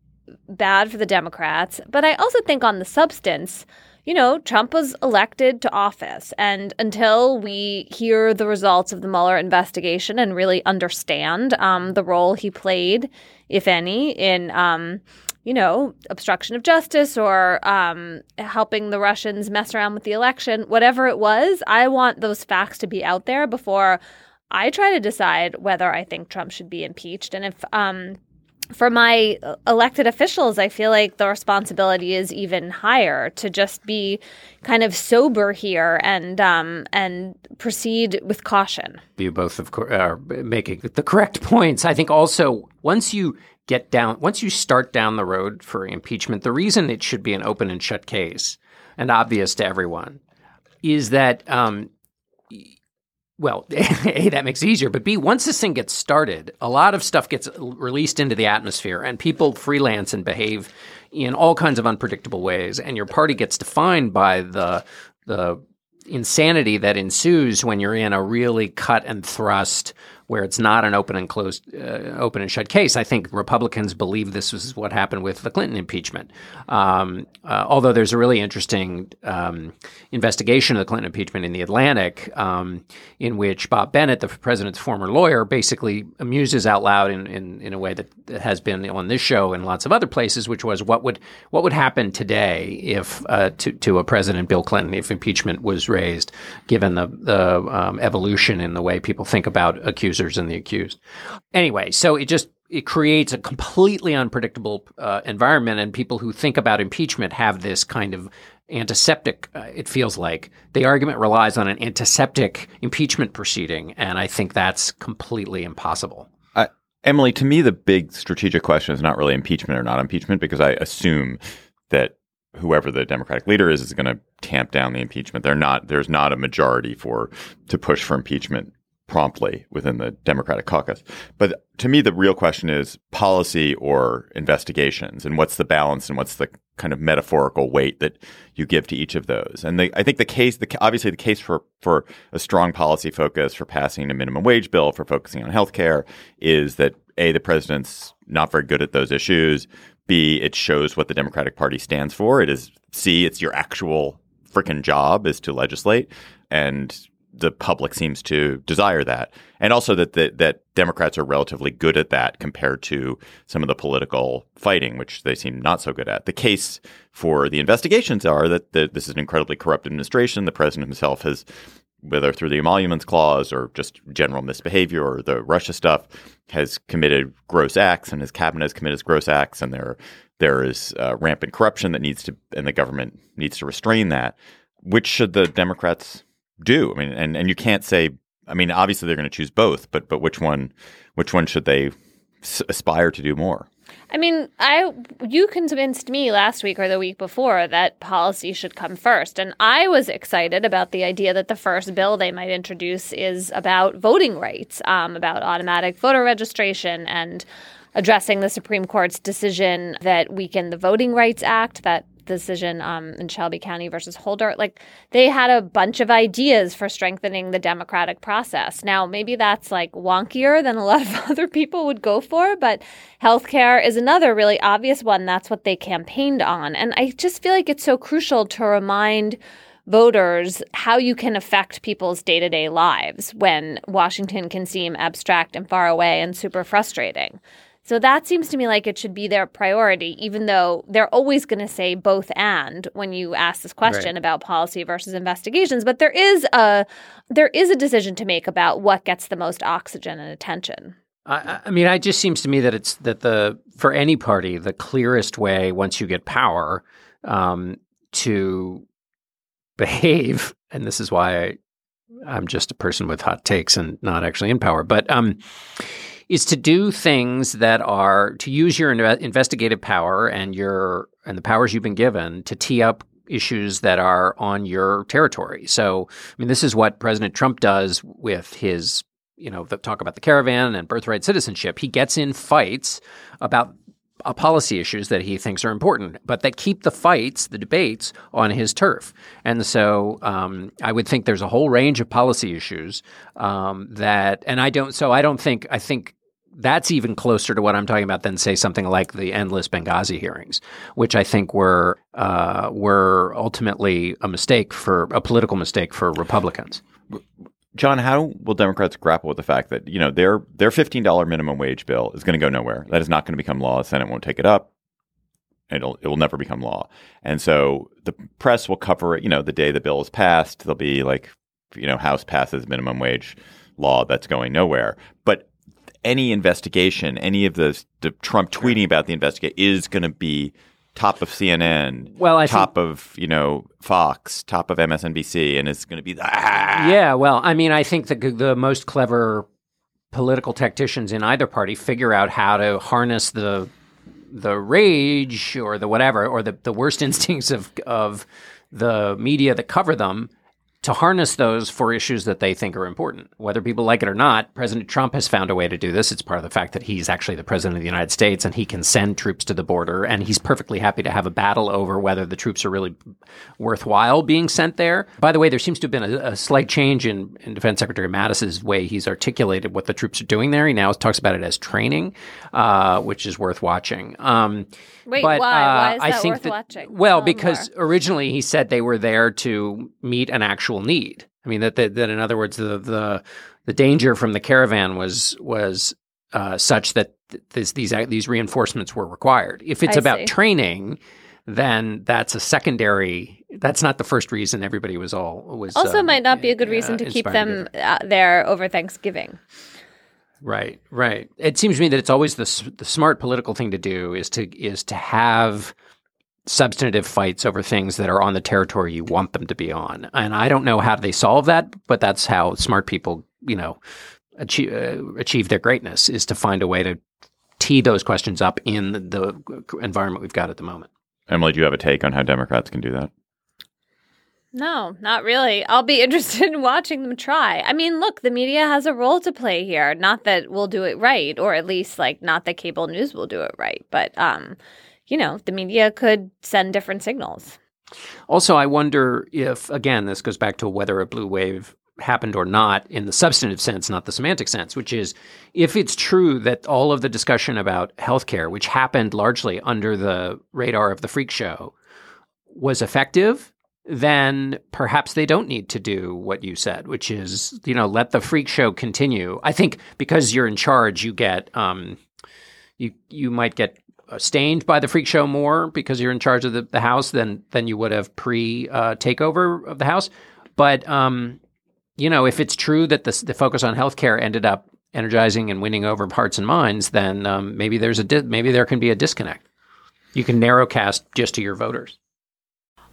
bad for the Democrats, but I also think on the substance, you know, Trump was elected to office. And until we hear the results of the Mueller investigation and really understand um, the role he played, if any, in um, you know, obstruction of justice or um, helping the Russians mess around with the election, whatever it was, I want those facts to be out there before I try to decide whether I think Trump should be impeached. And if, um, for my elected officials, I feel like the responsibility is even higher to just be kind of sober here and um, and proceed with caution. You both, of are making the correct points. I think also once you get down, once you start down the road for impeachment, the reason it should be an open and shut case and obvious to everyone is that, um, well, <laughs> A, that makes it easier, but B, once this thing gets started, a lot of stuff gets released into the atmosphere and people freelance and behave in all kinds of unpredictable ways. And your party gets defined by the, the, insanity that ensues when you're in a really cut and thrust where it's not an open and closed, uh, open and shut case. I think Republicans believe this was what happened with the Clinton impeachment. Um, uh, although there's a really interesting um, investigation of the Clinton impeachment in the Atlantic, um, in which Bob Bennett, the president's former lawyer, basically amuses out loud in, in, in a way that, that has been on this show and lots of other places, which was what would what would happen today if uh, to to a president Bill Clinton if impeachment was raised, given the the um, evolution in the way people think about accused accusers and the accused. Anyway, so it just it creates a completely unpredictable uh, environment, and people who think about impeachment have this kind of antiseptic. Uh, it feels like the argument relies on an antiseptic impeachment proceeding, and I think that's completely impossible. Uh, Emily, to me, the big strategic question is not really impeachment or not impeachment, because I assume that whoever the Democratic leader is is going to tamp down the impeachment. They're not. There's not a majority for to push for impeachment promptly within the Democratic caucus. But to me, the real question is policy or investigations, and what's the balance and what's the kind of metaphorical weight that you give to each of those. And the, I think the case, the, obviously, the case for for a strong policy focus, for passing a minimum wage bill, for focusing on healthcare, is that a the president's not very good at those issues. B it shows what the Democratic Party stands for. It is C it's your actual freaking job is to legislate and the public seems to desire that, and also that that Democrats are relatively good at that compared to some of the political fighting, which they seem not so good at. The case for the investigations are that the, this is an incredibly corrupt administration. The president himself has, whether through the emoluments clause or just general misbehavior or the Russia stuff, has committed gross acts, and his cabinet has committed gross acts, and there there is uh, rampant corruption that needs to, and the government needs to restrain that. Which should the Democrats do? I mean, and, and you can't say. I mean, obviously they're going to choose both, but but which one which one should they s- aspire to do more? I mean, I you convinced me last week or the week before that policy should come first, and I was excited about the idea that the first bill they might introduce is about voting rights, um, about automatic voter registration, and addressing the Supreme Court's decision that weakened the Voting Rights Act that decision um, in Shelby County versus Holder, like they had a bunch of ideas for strengthening the democratic process. Now, maybe that's like wonkier than a lot of <laughs> other people would go for, but healthcare is another really obvious one. That's what they campaigned on. And I just feel like it's so crucial to remind voters how you can affect people's day to day lives when Washington can seem abstract and far away and super frustrating. So that seems to me like it should be their priority, even though they're always going to say both and when you ask this question right. about policy versus investigations. But there is a there is a decision to make about what gets the most oxygen and attention. I, I mean, it just seems to me that it's that the for any party the clearest way once you get power um, to behave, <laughs> and this is why I, I'm just a person with hot takes and not actually in power, but um, is to do things that are to use your inve- investigative power and your and the powers you've been given to tee up issues that are on your territory. So, I mean, this is what President Trump does with his, you know, the talk about the caravan and birthright citizenship. He gets in fights about uh, policy issues that he thinks are important, but that keep the fights, the debates on his turf. And so um, I would think there's a whole range of policy issues um, that, and I don't, so I don't think, I think that's even closer to what I'm talking about than say something like the endless Benghazi hearings, which I think were uh, were ultimately a mistake for a political mistake for Republicans. John, how will Democrats grapple with the fact that you know their their fifteen dollar minimum wage bill is going to go nowhere? That is not going to become law. The Senate won't take it up. It'll it will never become law. And so the press will cover it. You know, the day the bill is passed, there'll be like, you know, House passes minimum wage law that's going nowhere. But any investigation, any of the, the Trump tweeting about the investigation is going to be top of CNN, Well, I top of you know Fox, top of MSNBC, and it's going to be ah! Yeah, well, I mean, I think the the most clever political tacticians in either party figure out how to harness the the rage or the whatever or the, the worst <laughs> instincts of of the media that cover them to harness those for issues that they think are important. Whether people like it or not, President Trump has found a way to do this. It's part of the fact that he's actually the president of the United States and he can send troops to the border and he's perfectly happy to have a battle over whether the troops are really worthwhile being sent there. By the way, there seems to have been a, a slight change in, in Defense Secretary Mattis's way he's articulated what the troops are doing there. He now talks about it as training, uh, which is worth watching. Um, Wait, but, why? uh, Why is I think worth that- watching? Well, Tell because more. originally he said they were there to meet an actual need. I mean that that, that in other words, the the the danger from the caravan was was uh, such that this, these these reinforcements were required. If it's I about see. training, then that's a secondary. That's not the first reason everybody was all was. also um, might not be a good uh, reason to keep them uh, there over Thanksgiving. Right, right. It seems to me that it's always the the smart political thing to do is to is to have substantive fights over things that are on the territory you want them to be on. And I don't know how they solve that, but that's how smart people, you know, achieve uh, achieve their greatness is to find a way to tee those questions up in the, the environment we've got at the moment. Emily, do you have a take on how Democrats can do that? No, not really. I'll be <laughs> interested in watching them try. I mean, look, the media has a role to play here. Not that we'll do it right, or at least like not that cable news will do it right, but um, you know, the media could send different signals. Also, I wonder if, again, this goes back to whether a blue wave happened or not in the substantive sense, not the semantic sense, which is if it's true that all of the discussion about healthcare, which happened largely under the radar of the freak show, was effective, then perhaps they don't need to do what you said, which is, you know, let the freak show continue. I think because you're in charge, you get, um, you you might get uh, stained by the freak show more because you're in charge of the, the house than than you would have pre uh, takeover of the house. But um, you know, if it's true that the, the focus on healthcare ended up energizing and winning over hearts and minds, then um, maybe there's a di- maybe there can be a disconnect. You can narrowcast just to your voters.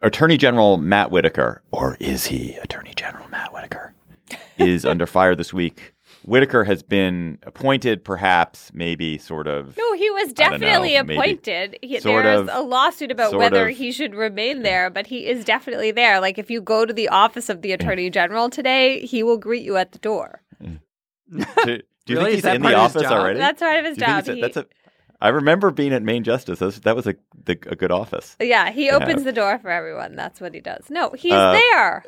Attorney General Matt Whitaker, or is he Attorney General Matt Whitaker, <laughs> is under fire this week Whitaker has been appointed, perhaps, maybe, sort of. No, he was I don't know, definitely appointed. He, sort there's of- a lawsuit about whether of- he should remain there, but he is definitely there. Like if you go to the office of the mm. attorney general today, he will greet you at the door. Mm. Do, do you Really? think he's in the part of his office job? already? That's part of his Do job. He- that's a. I remember being at Main Justice. That was, a the, a good office. yeah, he Yeah. opens the door for everyone. That's what he does. No, he's Uh, there.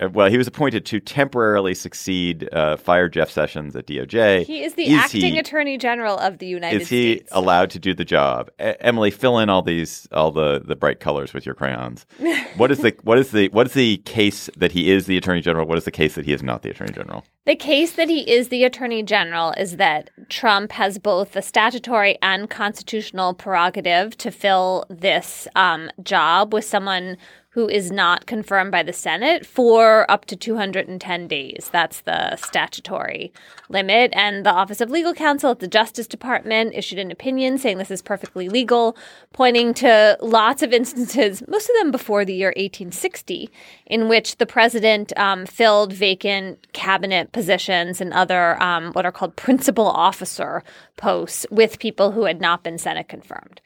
Uh, Well, he was appointed to temporarily succeed uh, fire Jeff Sessions at DOJ. He is the Is acting he- attorney general of the United States. Is he States. allowed to do the job? E- Emily, fill in all these all the, the bright colors with your crayons. <laughs> what is the what is the what is the case that he is the attorney general? What is the case that he is not the attorney general? The case that he is the attorney general is that Trump has both the statutory and constitutional prerogative to fill this um, job with someone who is not confirmed by the Senate for up to 210 days. That's the statutory limit. And the Office of Legal Counsel at the Justice Department issued an opinion saying this is perfectly legal, pointing to lots of instances, most of them before the year 1860, in which the president um, filled vacant cabinet positions and other um, what are called principal officer posts with people who had not been Senate confirmed.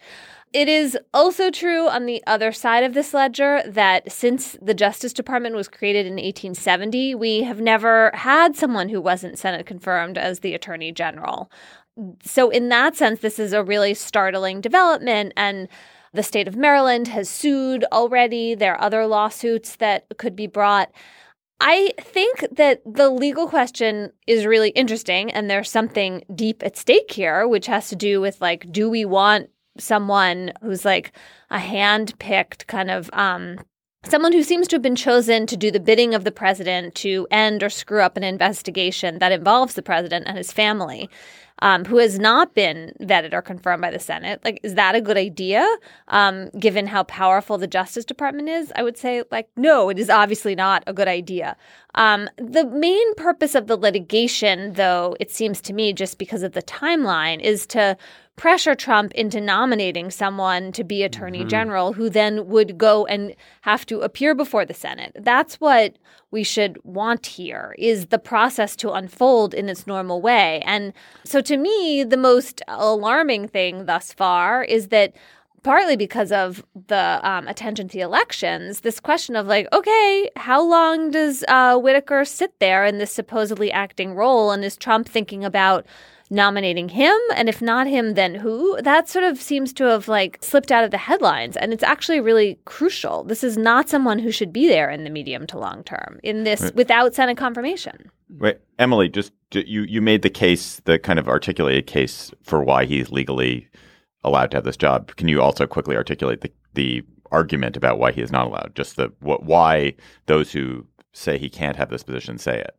It is also true on the other side of this ledger that since the Justice Department was created in 1870, we have never had someone who wasn't Senate confirmed as the Attorney General. So, in that sense, this is a really startling development. And the state of Maryland has sued already. There are other lawsuits that could be brought. I think that the legal question is really interesting, and there's something deep at stake here, which has to do with like, do we want someone who's like a hand picked kind of um, someone who seems to have been chosen to do the bidding of the president to end or screw up an investigation that involves the president and his family, um, who has not been vetted or confirmed by the Senate. Like, is that a good idea? Um, given how powerful the Justice Department is, I would say, like, no, it is obviously not a good idea. Um, the main purpose of the litigation, though, it seems to me, just because of the timeline, is to pressure Trump into nominating someone to be attorney general who then would go and have to appear before the Senate. That's what we should want here is the process to unfold in its normal way. And so to me, the most alarming thing thus far is that partly because of the um, attention to the elections, this question of like, okay, how long does uh, Whitaker sit there in this supposedly acting role? And is Trump thinking about nominating him? And if not him, then who? That sort of seems to have like slipped out of the headlines. And it's actually really crucial. This is not someone who should be there in the medium to long term in this without Senate confirmation. right Emily, just you you made the case, the kind of articulated case for why he's legally allowed to have this job. Can you also quickly articulate the the argument about why he is not allowed? Just the what why those who say he can't have this position say it.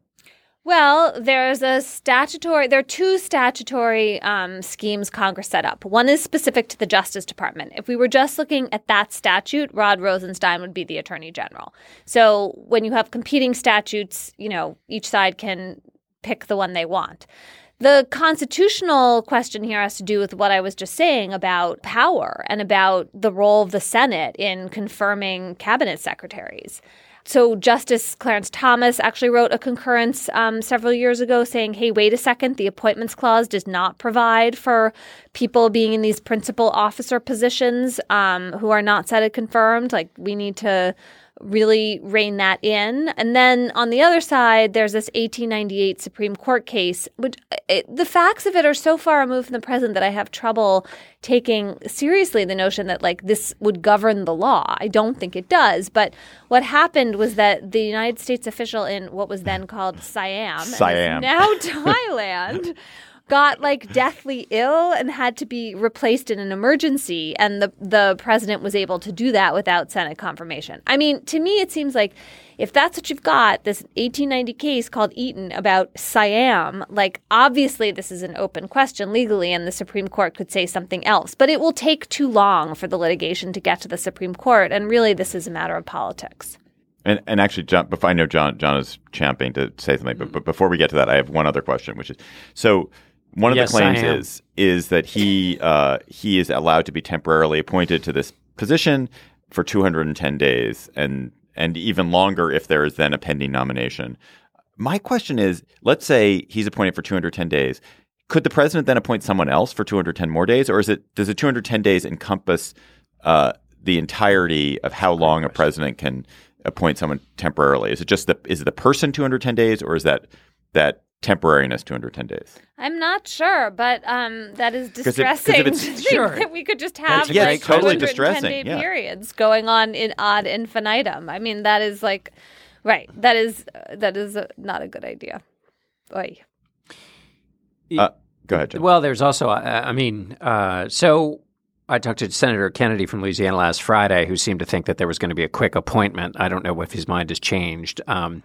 Well, there's a statutory, there are two statutory um, schemes Congress set up. One is specific to the Justice Department. If we were just looking at that statute, Rod Rosenstein would be the Attorney General. So when you have competing statutes, you know, each side can pick the one they want. The constitutional question here has to do with what I was just saying about power and about the role of the Senate in confirming cabinet secretaries. So Justice Clarence Thomas actually wrote a concurrence um, several years ago saying, "Hey, wait a second. The Appointments Clause does not provide for people being in these principal officer positions um, who are not Senate confirmed. Like, we need to." Really rein that in. And then on the other side, there's this 1898 Supreme Court case, which it, the facts of it are so far removed from the present that I have trouble taking seriously the notion that like this would govern the law. I don't think it does. But what happened was that the United States official in what was then called Siam, Siam. now <laughs> Thailand. Got like deathly ill and had to be replaced in an emergency and the the president was able to do that without senate confirmation. I mean to me it seems like if that's what you've got this 1890 case called eaton about siam like obviously this is an open question legally and the supreme court could say something else but it will take too long for the litigation to get to the supreme court and really this is a matter of politics. And and actually, John, before I know John John is champing to say something, but, mm-hmm. but before we get to that, I have one other question, which is so one of Yes, the claims is is that he uh, he is allowed to be temporarily appointed to this position for 210 days and and even longer if there is then a pending nomination. My question is let's say he's appointed for 210 days. Could the president then appoint someone else for 210 more days? Or is it does the 210 days encompass uh, the entirety of how long a president can appoint someone temporarily? Is it just the is it the person 210 days or is that that temporariness 210 days? I'm not sure, but um, that is 'Cause if- 'cause distressing. if it's- <laughs> to think Sure. that <laughs> we could just have a Yeah, like totally 210 distressing, day yeah. periods going on in ad infinitum. I mean, that is like, right? That is uh, that is uh, not a good idea. Oy. Uh, go ahead, John. Well, there's also, uh, I mean, uh, so I talked to Senator Kennedy from Louisiana last Friday, who seemed to think that there was going to be a quick appointment. I don't know if his mind has changed. Um,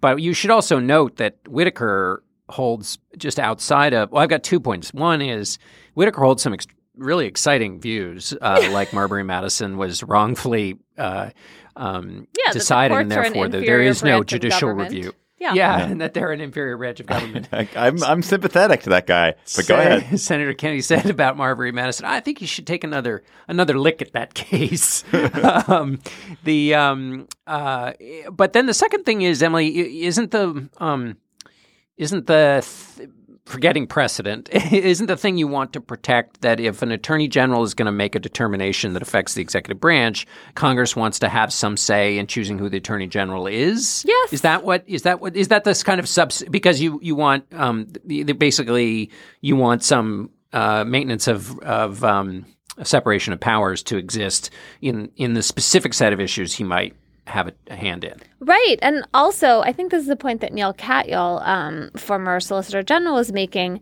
but you should also note that Whitaker holds just outside of, well, I've got two points. One is Whitaker holds some ex- really exciting views, uh, <laughs> like Marbury Madison was wrongfully uh, um, Yeah, the decided, and are an therefore that there is no judicial government. review. Yeah. Yeah, and that they're an inferior branch of government. <laughs> I, I'm I'm sympathetic to that guy, but go ahead. <laughs> Senator Kennedy said about Marbury Madison. I think you should take another another lick at that <laughs> case. um, the um, uh, but then the second thing is Emily isn't the um, isn't the th- forgetting precedent <laughs> isn't the thing you want to protect that if an attorney general is going to make a determination that affects the executive branch congress wants to have some say in choosing who the attorney general is Yes. is that what is that what is that this kind of subs because you you want um the, the, basically you want some uh, maintenance of of um, separation of powers to exist in in the specific set of issues he might have a, hand in Right. And also, I think this is the point that Neal Katyal, um, former Solicitor General, is making.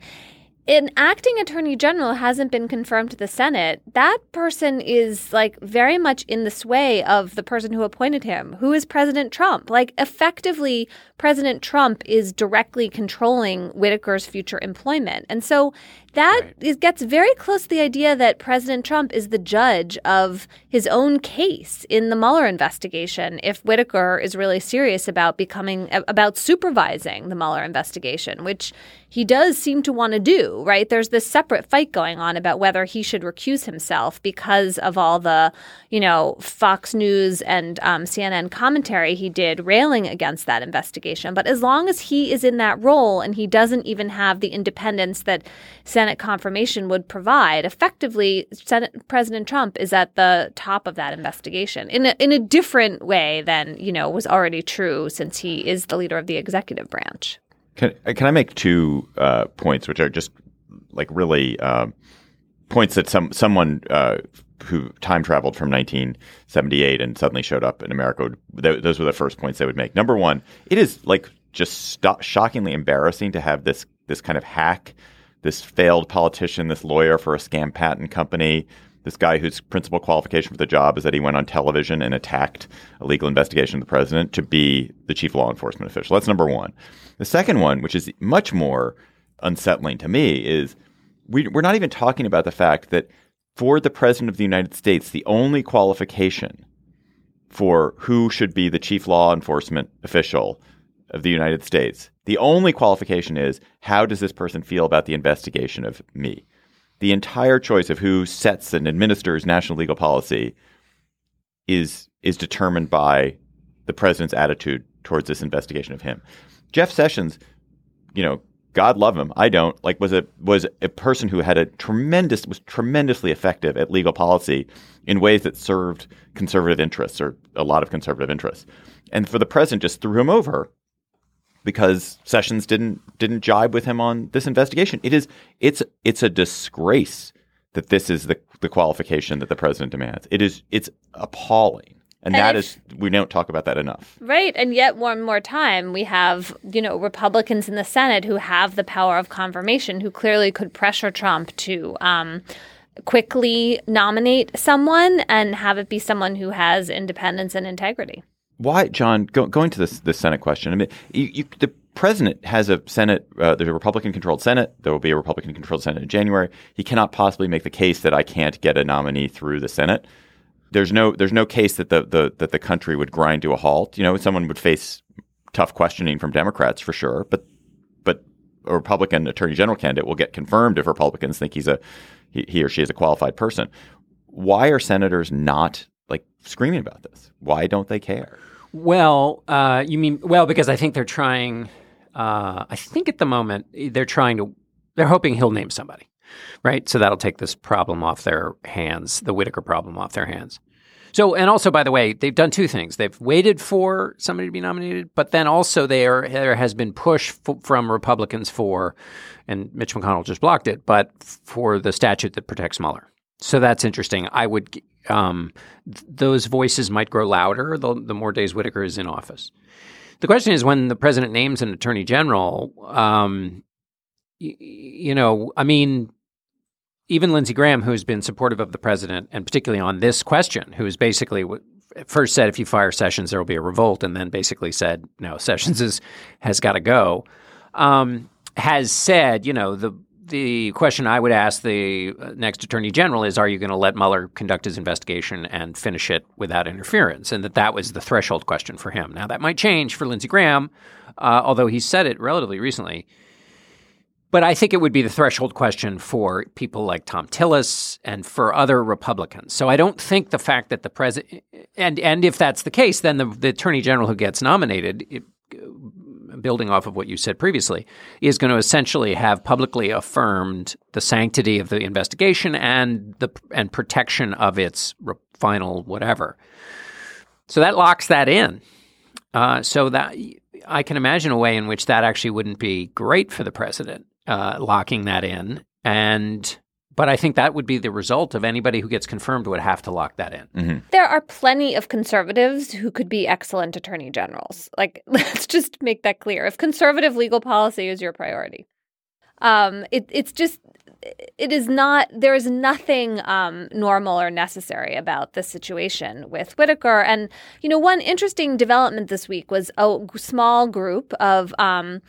An acting attorney general hasn't been confirmed to the Senate. That person is like very much in the sway of the person who appointed him, who is President Trump. Like, effectively, President Trump is directly controlling Whitaker's future employment. And so that is, gets very close to the idea that President Trump is the judge of his own case in the Mueller investigation if Whitaker is really serious about becoming about supervising the Mueller investigation, which he does seem to want to do, right? There's this separate fight going on about whether he should recuse himself because of all the, you know, Fox News and um, CNN commentary he did railing against that investigation. But as long as he is in that role and he doesn't even have the independence that Senate confirmation would provide, effectively, Senate President Trump is at the top of that investigation in a, in a different way than you know was already true since he is the leader of the executive branch. Can, can I make two uh, points, which are just like really um, points that some someone uh, who time traveled from 1978 and suddenly showed up in America? Those were the first points they would make. Number one, it is like just sto- shockingly embarrassing to have this this kind of hack, this failed politician, this lawyer for a scam patent company. This guy whose principal qualification for the job is that he went on television and attacked a legal investigation of the president to be the chief law enforcement official. That's number one. The second one, which is much more unsettling to me, is we, we're not even talking about the fact that for the president of the United States, the only qualification for who should be the chief law enforcement official of the United States, the only qualification is how does this person feel about the investigation of me? The entire choice of who sets and administers national legal policy is is determined by the president's attitude towards this investigation of him. Jeff Sessions, you know, God love him, I don't like was a was a person who had a tremendous was tremendously effective at legal policy in ways that served conservative interests or a lot of conservative interests. And for the president just threw him over because Sessions didn't didn't jibe with him on this investigation. It is it's it's a disgrace that this is the the qualification that the president demands. It is it's appalling. And, And that if- is we don't talk about that enough. Right. And yet, one more time, we have, you know, Republicans in the Senate who have the power of confirmation who clearly could pressure Trump to um, quickly nominate someone and have it be someone who has independence and integrity. Why, John? Go, going to this this Senate question. I mean, you, you, the president has a Senate. Uh, there's a Republican-controlled Senate. There will be a Republican-controlled Senate in January. He cannot possibly make the case that I can't get a nominee through the Senate. There's no there's no case that the, the that the country would grind to a halt. You know, someone would face tough questioning from Democrats for sure, but but a Republican Attorney General candidate will get confirmed if Republicans think he's a he, he or she is a qualified person. Why are senators not like screaming about this? Why don't they care? Well, uh, you mean well because I think they're trying. Uh, I think at the moment they're trying to, they're hoping he'll name somebody, right? So that'll take this problem off their hands, the Whitaker problem off their hands. So, and also, by the way, they've done two things. They've waited for somebody to be nominated, but then also there there has been push f- from Republicans for, and Mitch McConnell just blocked it, but for the statute that protects Mueller. So that's interesting. I would, um, th- those voices might grow louder the, the more days Whitaker is in office. The question is when the president names an attorney general, um, y- you know, I mean, even Lindsey Graham, who's been supportive of the president, and particularly on this question, who is basically w- first said if you fire Sessions, there will be a revolt, and then basically said no, Sessions is, has got to go, um, has said, you know, the the question I would ask the uh, next attorney general is, are you going to let Mueller conduct his investigation and finish it without interference? And that that was the threshold question for him. Now that might change for Lindsey Graham, uh, although he said it relatively recently. But I think it would be the threshold question for people like Thom Tillis and for other Republicans. So I don't think the fact that the president and and if that's the case, then the, the attorney general who gets nominated, building off of what you said previously, is going to essentially have publicly affirmed the sanctity of the investigation and the and protection of its final whatever. So that locks that in. Uh, so that I can imagine a way in which that actually wouldn't be great for the president, uh, locking that in. And but I think that would be the result of anybody who gets confirmed would have to lock that in. There are plenty of conservatives who could be excellent attorney generals. Like, <laughs> let's just make that clear. If conservative legal policy is your priority, um, it, it's just, it is not, there is nothing um, normal or necessary about this situation with Whitaker. And, you know, one interesting development this week was a small group of, um,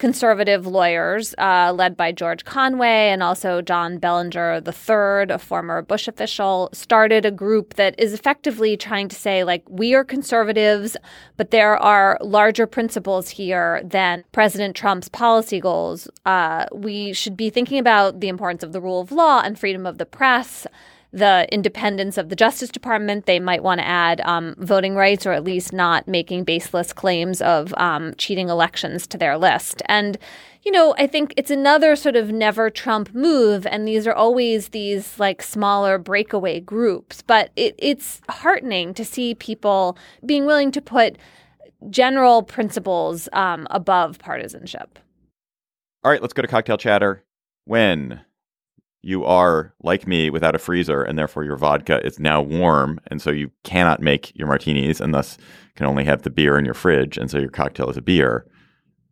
conservative lawyers uh, led by George Conway and also John Bellinger III, a former Bush official, started a group that is effectively trying to say, like, we are conservatives, but there are larger principles here than President Trump's policy goals. Uh, we should be thinking about the importance of the rule of law and freedom of the press the independence of the Justice Department. They might want to add um, voting rights or at least not making baseless claims of um, cheating elections to their list. And, you know, I think it's another sort of never Trump move. And these are always these like smaller breakaway groups. But it, it's heartening to see people being willing to put general principles um, above partisanship. All right, let's go to cocktail chatter. When you are like me without a freezer and therefore your vodka is now warm and so you cannot make your martinis and thus can only have the beer in your fridge and so your cocktail is a beer.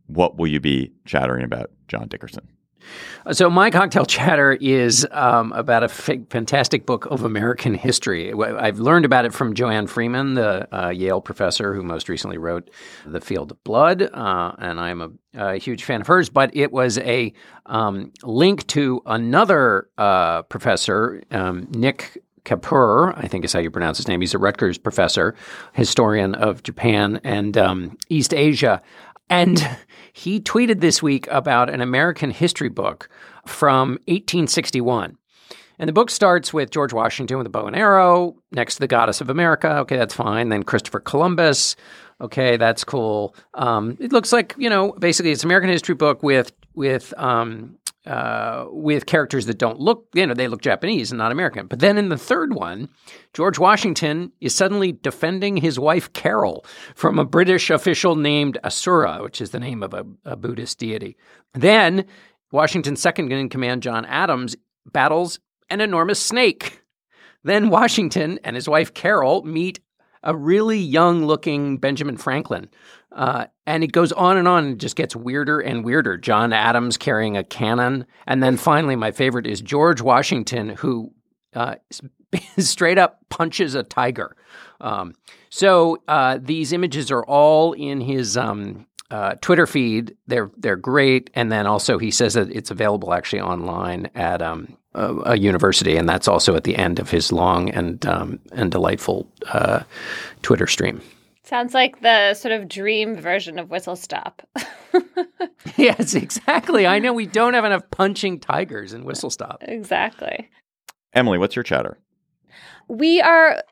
What will you be chattering about john dickerson So my cocktail <laughs> chatter is um, about a f- fantastic book of American history. I've learned about it from Joanne Freeman, the uh, Yale professor who most recently wrote *The Field of Blood*, uh, and I'm a, a, huge fan of hers. But it was a um, link to another uh, professor, um, Nick Kapur, I think is how you pronounce his name. He's a Rutgers professor, historian of Japan and um, East Asia. And he tweeted this week about an American history book from 1861. And the book starts with George Washington with a bow and arrow next to the goddess of America. Okay, that's fine. Then Christopher Columbus. Okay, that's cool. Um, it looks like you know, basically, it's an American history book with with um, uh, with characters that don't look, you know, they look Japanese and not American. But then in the third one, George Washington is suddenly defending his wife Carol from a British official named Asura, which is the name of a, a Buddhist deity. Then Washington's second in command, John Adams, battles an enormous snake. Then Washington and his wife Carol meet a really young looking Benjamin Franklin. Uh, and it goes on and on and just gets weirder and weirder. John Adams carrying a cannon. And then finally, my favorite is George Washington, who uh, <laughs> straight up punches a tiger. Um, so uh, these images are all in his um, uh, Twitter feed. They're they're great, and then also he says that it's available actually online at um, a, a, university, and that's also at the end of his long and um, and delightful uh, Twitter stream. Sounds like the sort of dream version of Whistle Stop. <laughs> yes, exactly. I know we don't have enough punching tigers in Whistle Stop. Exactly. Emily, what's your chatter? We are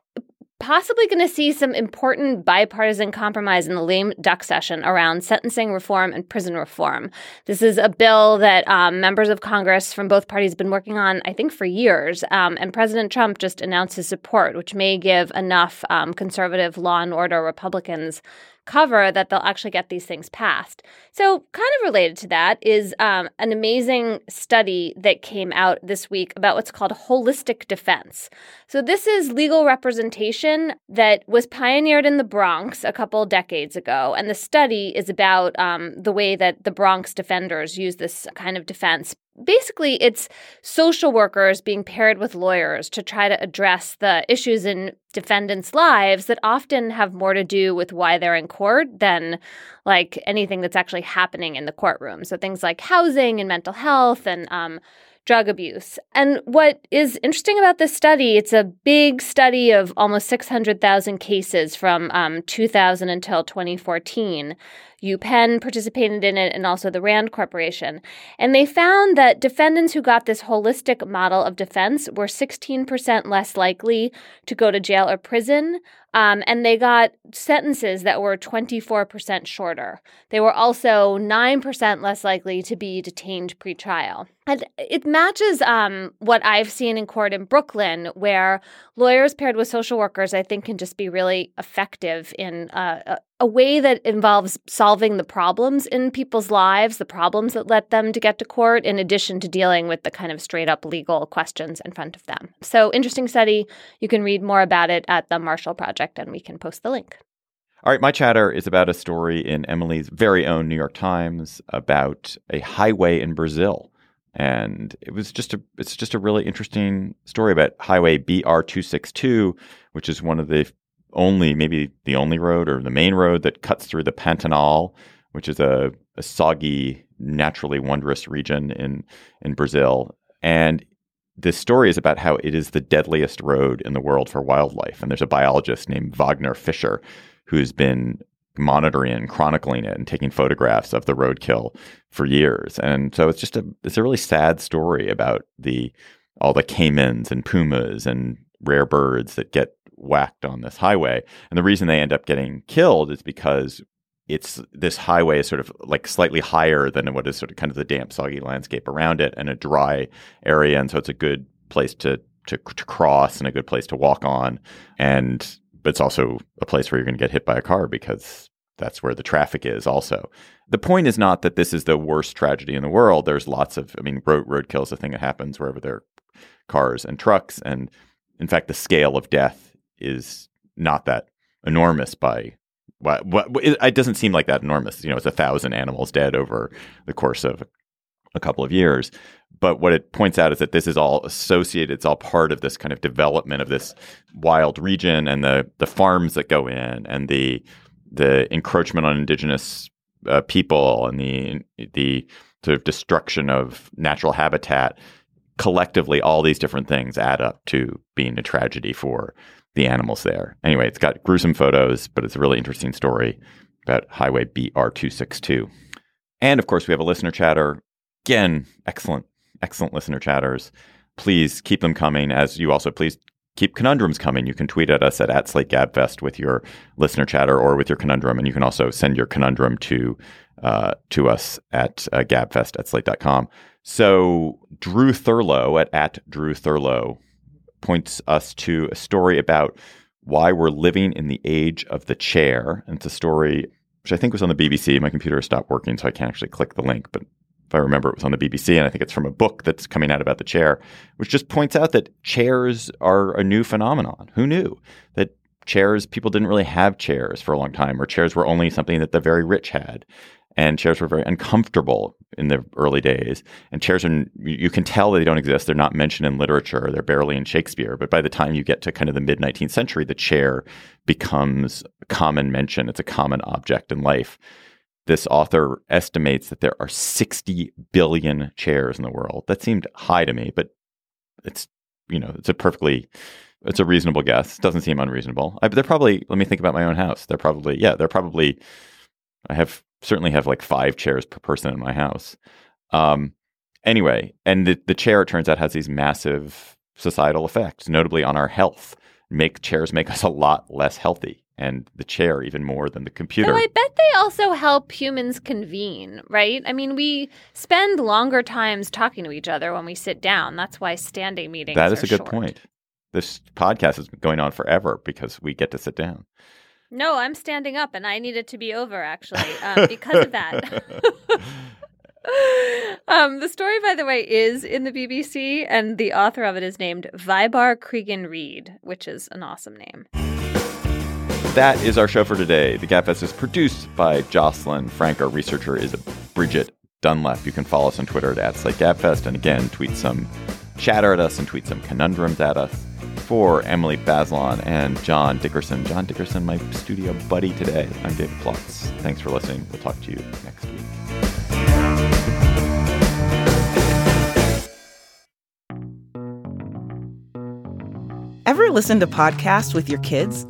possibly going to see some important bipartisan compromise in the lame duck session around sentencing reform and prison reform. This is a bill that um, members of Congress from both parties have been working on, I think, for years. Um, and President Trump just announced his support, which may give enough um, conservative law and order Republicans cover that they'll actually get these things passed. So, kind of related to that is um, an amazing study that came out this week about what's called holistic defense. So, this is legal representation that was pioneered in the Bronx a couple decades ago. And the study is about um, the way that the Bronx defenders use this kind of defense basically it's social workers being paired with lawyers to try to address the issues in defendants' lives that often have more to do with why they're in court than like anything that's actually happening in the courtroom. So things like housing and mental health and um, drug abuse. And what is interesting about this study, it's a big study of almost 600,000 cases from um, 2000 until 2014. UPenn participated in it and also the RAND Corporation. And they found that defendants who got this holistic model of defense were 16% less likely to go to jail or prison. Um, and they got sentences that were 24% shorter. They were also 9% less likely to be detained pretrial. And it matches um, what I've seen in court in Brooklyn, where lawyers paired with social workers, I think, can just be really effective in uh, a way that involves solving the problems in people's lives, the problems that led them to get to court, in addition to dealing with the kind of straight up legal questions in front of them. So, interesting study. You can read more about it at the Marshall Project, and we can post the link. All right, my chatter is about a story in Emily's very own New York Times about a highway in Brazil. And it was just a it's just a really interesting story about highway BR two six two, which is one of the only, maybe the only road or the main road that cuts through the Pantanal, which is a, a soggy, naturally wondrous region in in Brazil. And this story is about how it is the deadliest road in the world for wildlife. And there's a biologist named Wagner Fischer who's been monitoring and chronicling it and taking photographs of the roadkill for years. And so it's just a it's a really sad story about the all the caimans and pumas and rare birds that get whacked on this highway. And the reason they end up getting killed is because it's this highway is sort of like slightly higher than what is sort of kind of the damp, soggy landscape around it and a dry area. And so it's a good place to to, to cross and a good place to walk on. And but it's also a place where you're going to get hit by a car because that's where the traffic is also. The point is not that this is the worst tragedy in the world. There's lots of I mean road roadkill is a thing that happens wherever there are cars and trucks and in fact the scale of death is not that enormous by what, what it doesn't seem like that enormous. You know, it's a thousand animals dead over the course of a couple of years. But what it points out is that this is all associated. It's all part of this kind of development of this wild region and the the farms that go in and the the encroachment on indigenous uh, people and the the sort of destruction of natural habitat. Collectively, all these different things add up to being a tragedy for the animals there. Anyway, it's got gruesome photos, but it's a really interesting story about Highway BR262. And of course, we have a listener chatter. Again, excellent, excellent listener chatters. Please keep them coming, as you also please keep conundrums coming. You can tweet at us at, at SlateGabFest with your listener chatter or with your conundrum. And you can also send your conundrum to uh, to us at uh, gabfest at slate.com. So Drew Thurlow at, at Drew Thurlow points us to a story about why we're living in the age of the chair. And it's a story which I think was on the BBC. My computer stopped working, so I can't actually click the link. But if I remember, it was on the BBC, and I think it's from a book that's coming out about the chair, which just points out that chairs are a new phenomenon. Who knew that chairs, people didn't really have chairs for a long time, or chairs were only something that the very rich had and chairs were very uncomfortable in the early days. And chairs are, you can tell they don't exist. They're not mentioned in literature. They're barely in Shakespeare. But by the time you get to kind of the mid 19th century, the chair becomes common mention. It's a common object in life. This author estimates that there are 60 billion chairs in the world. That seemed high to me, but it's, you know, it's a perfectly, it's a reasonable guess. It doesn't seem unreasonable. I, they're probably, let me think about my own house. They're probably, yeah, they're probably, I have certainly have like five chairs per person in my house. Um, anyway, and the, the chair, it turns out, has these massive societal effects, notably on our health. make chairs make us a lot less healthy, and the chair even more than the computer. Though I bet they also help humans convene, right? I mean, we spend longer times talking to each other when we sit down. That's why standing meetings. that is a good short. point. This podcast has been going on forever because we get to sit down. No, I'm standing up, and I need it to be over actually <laughs> um, because of that. <laughs> um, the story, by the way, is in the BBC, and the author of it is named Vybarr Cregan-Reid, which is an awesome name. That is our show for today. The Gabfest is produced by Jocelyn Frank. Our researcher is Bridget Dunlap. You can follow us on Twitter at @SlateGabfest, and again, tweet some chatter at us and tweet some conundrums at us. For Emily Bazelon and John Dickerson, John Dickerson, my studio buddy today. I'm David Plotz. Thanks for listening. We'll talk to you next week. Ever listen to podcasts with your kids?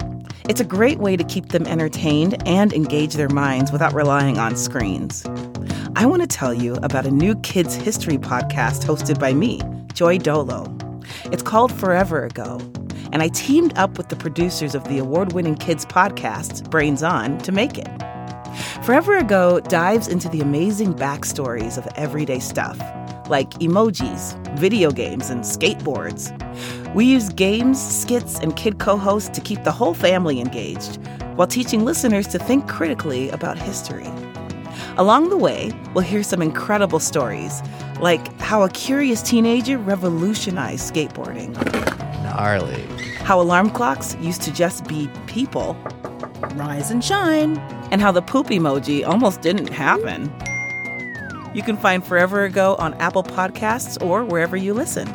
It's a great way to keep them entertained and engage their minds without relying on screens. I want to tell you about a new kids' history podcast hosted by me, Joy Dolo. It's called Forever Ago, and I teamed up with the producers of the award winning kids podcast, Brains On, to make it. Forever Ago dives into the amazing backstories of everyday stuff, like emojis, video games, and skateboards. We use games, skits, and kid co hosts to keep the whole family engaged while teaching listeners to think critically about history. Along the way, we'll hear some incredible stories, like how a curious teenager revolutionized skateboarding, Gnarly. how alarm clocks used to just be people, rise and shine, and how the poop emoji almost didn't happen. You can find Forever Ago on Apple Podcasts or wherever you listen.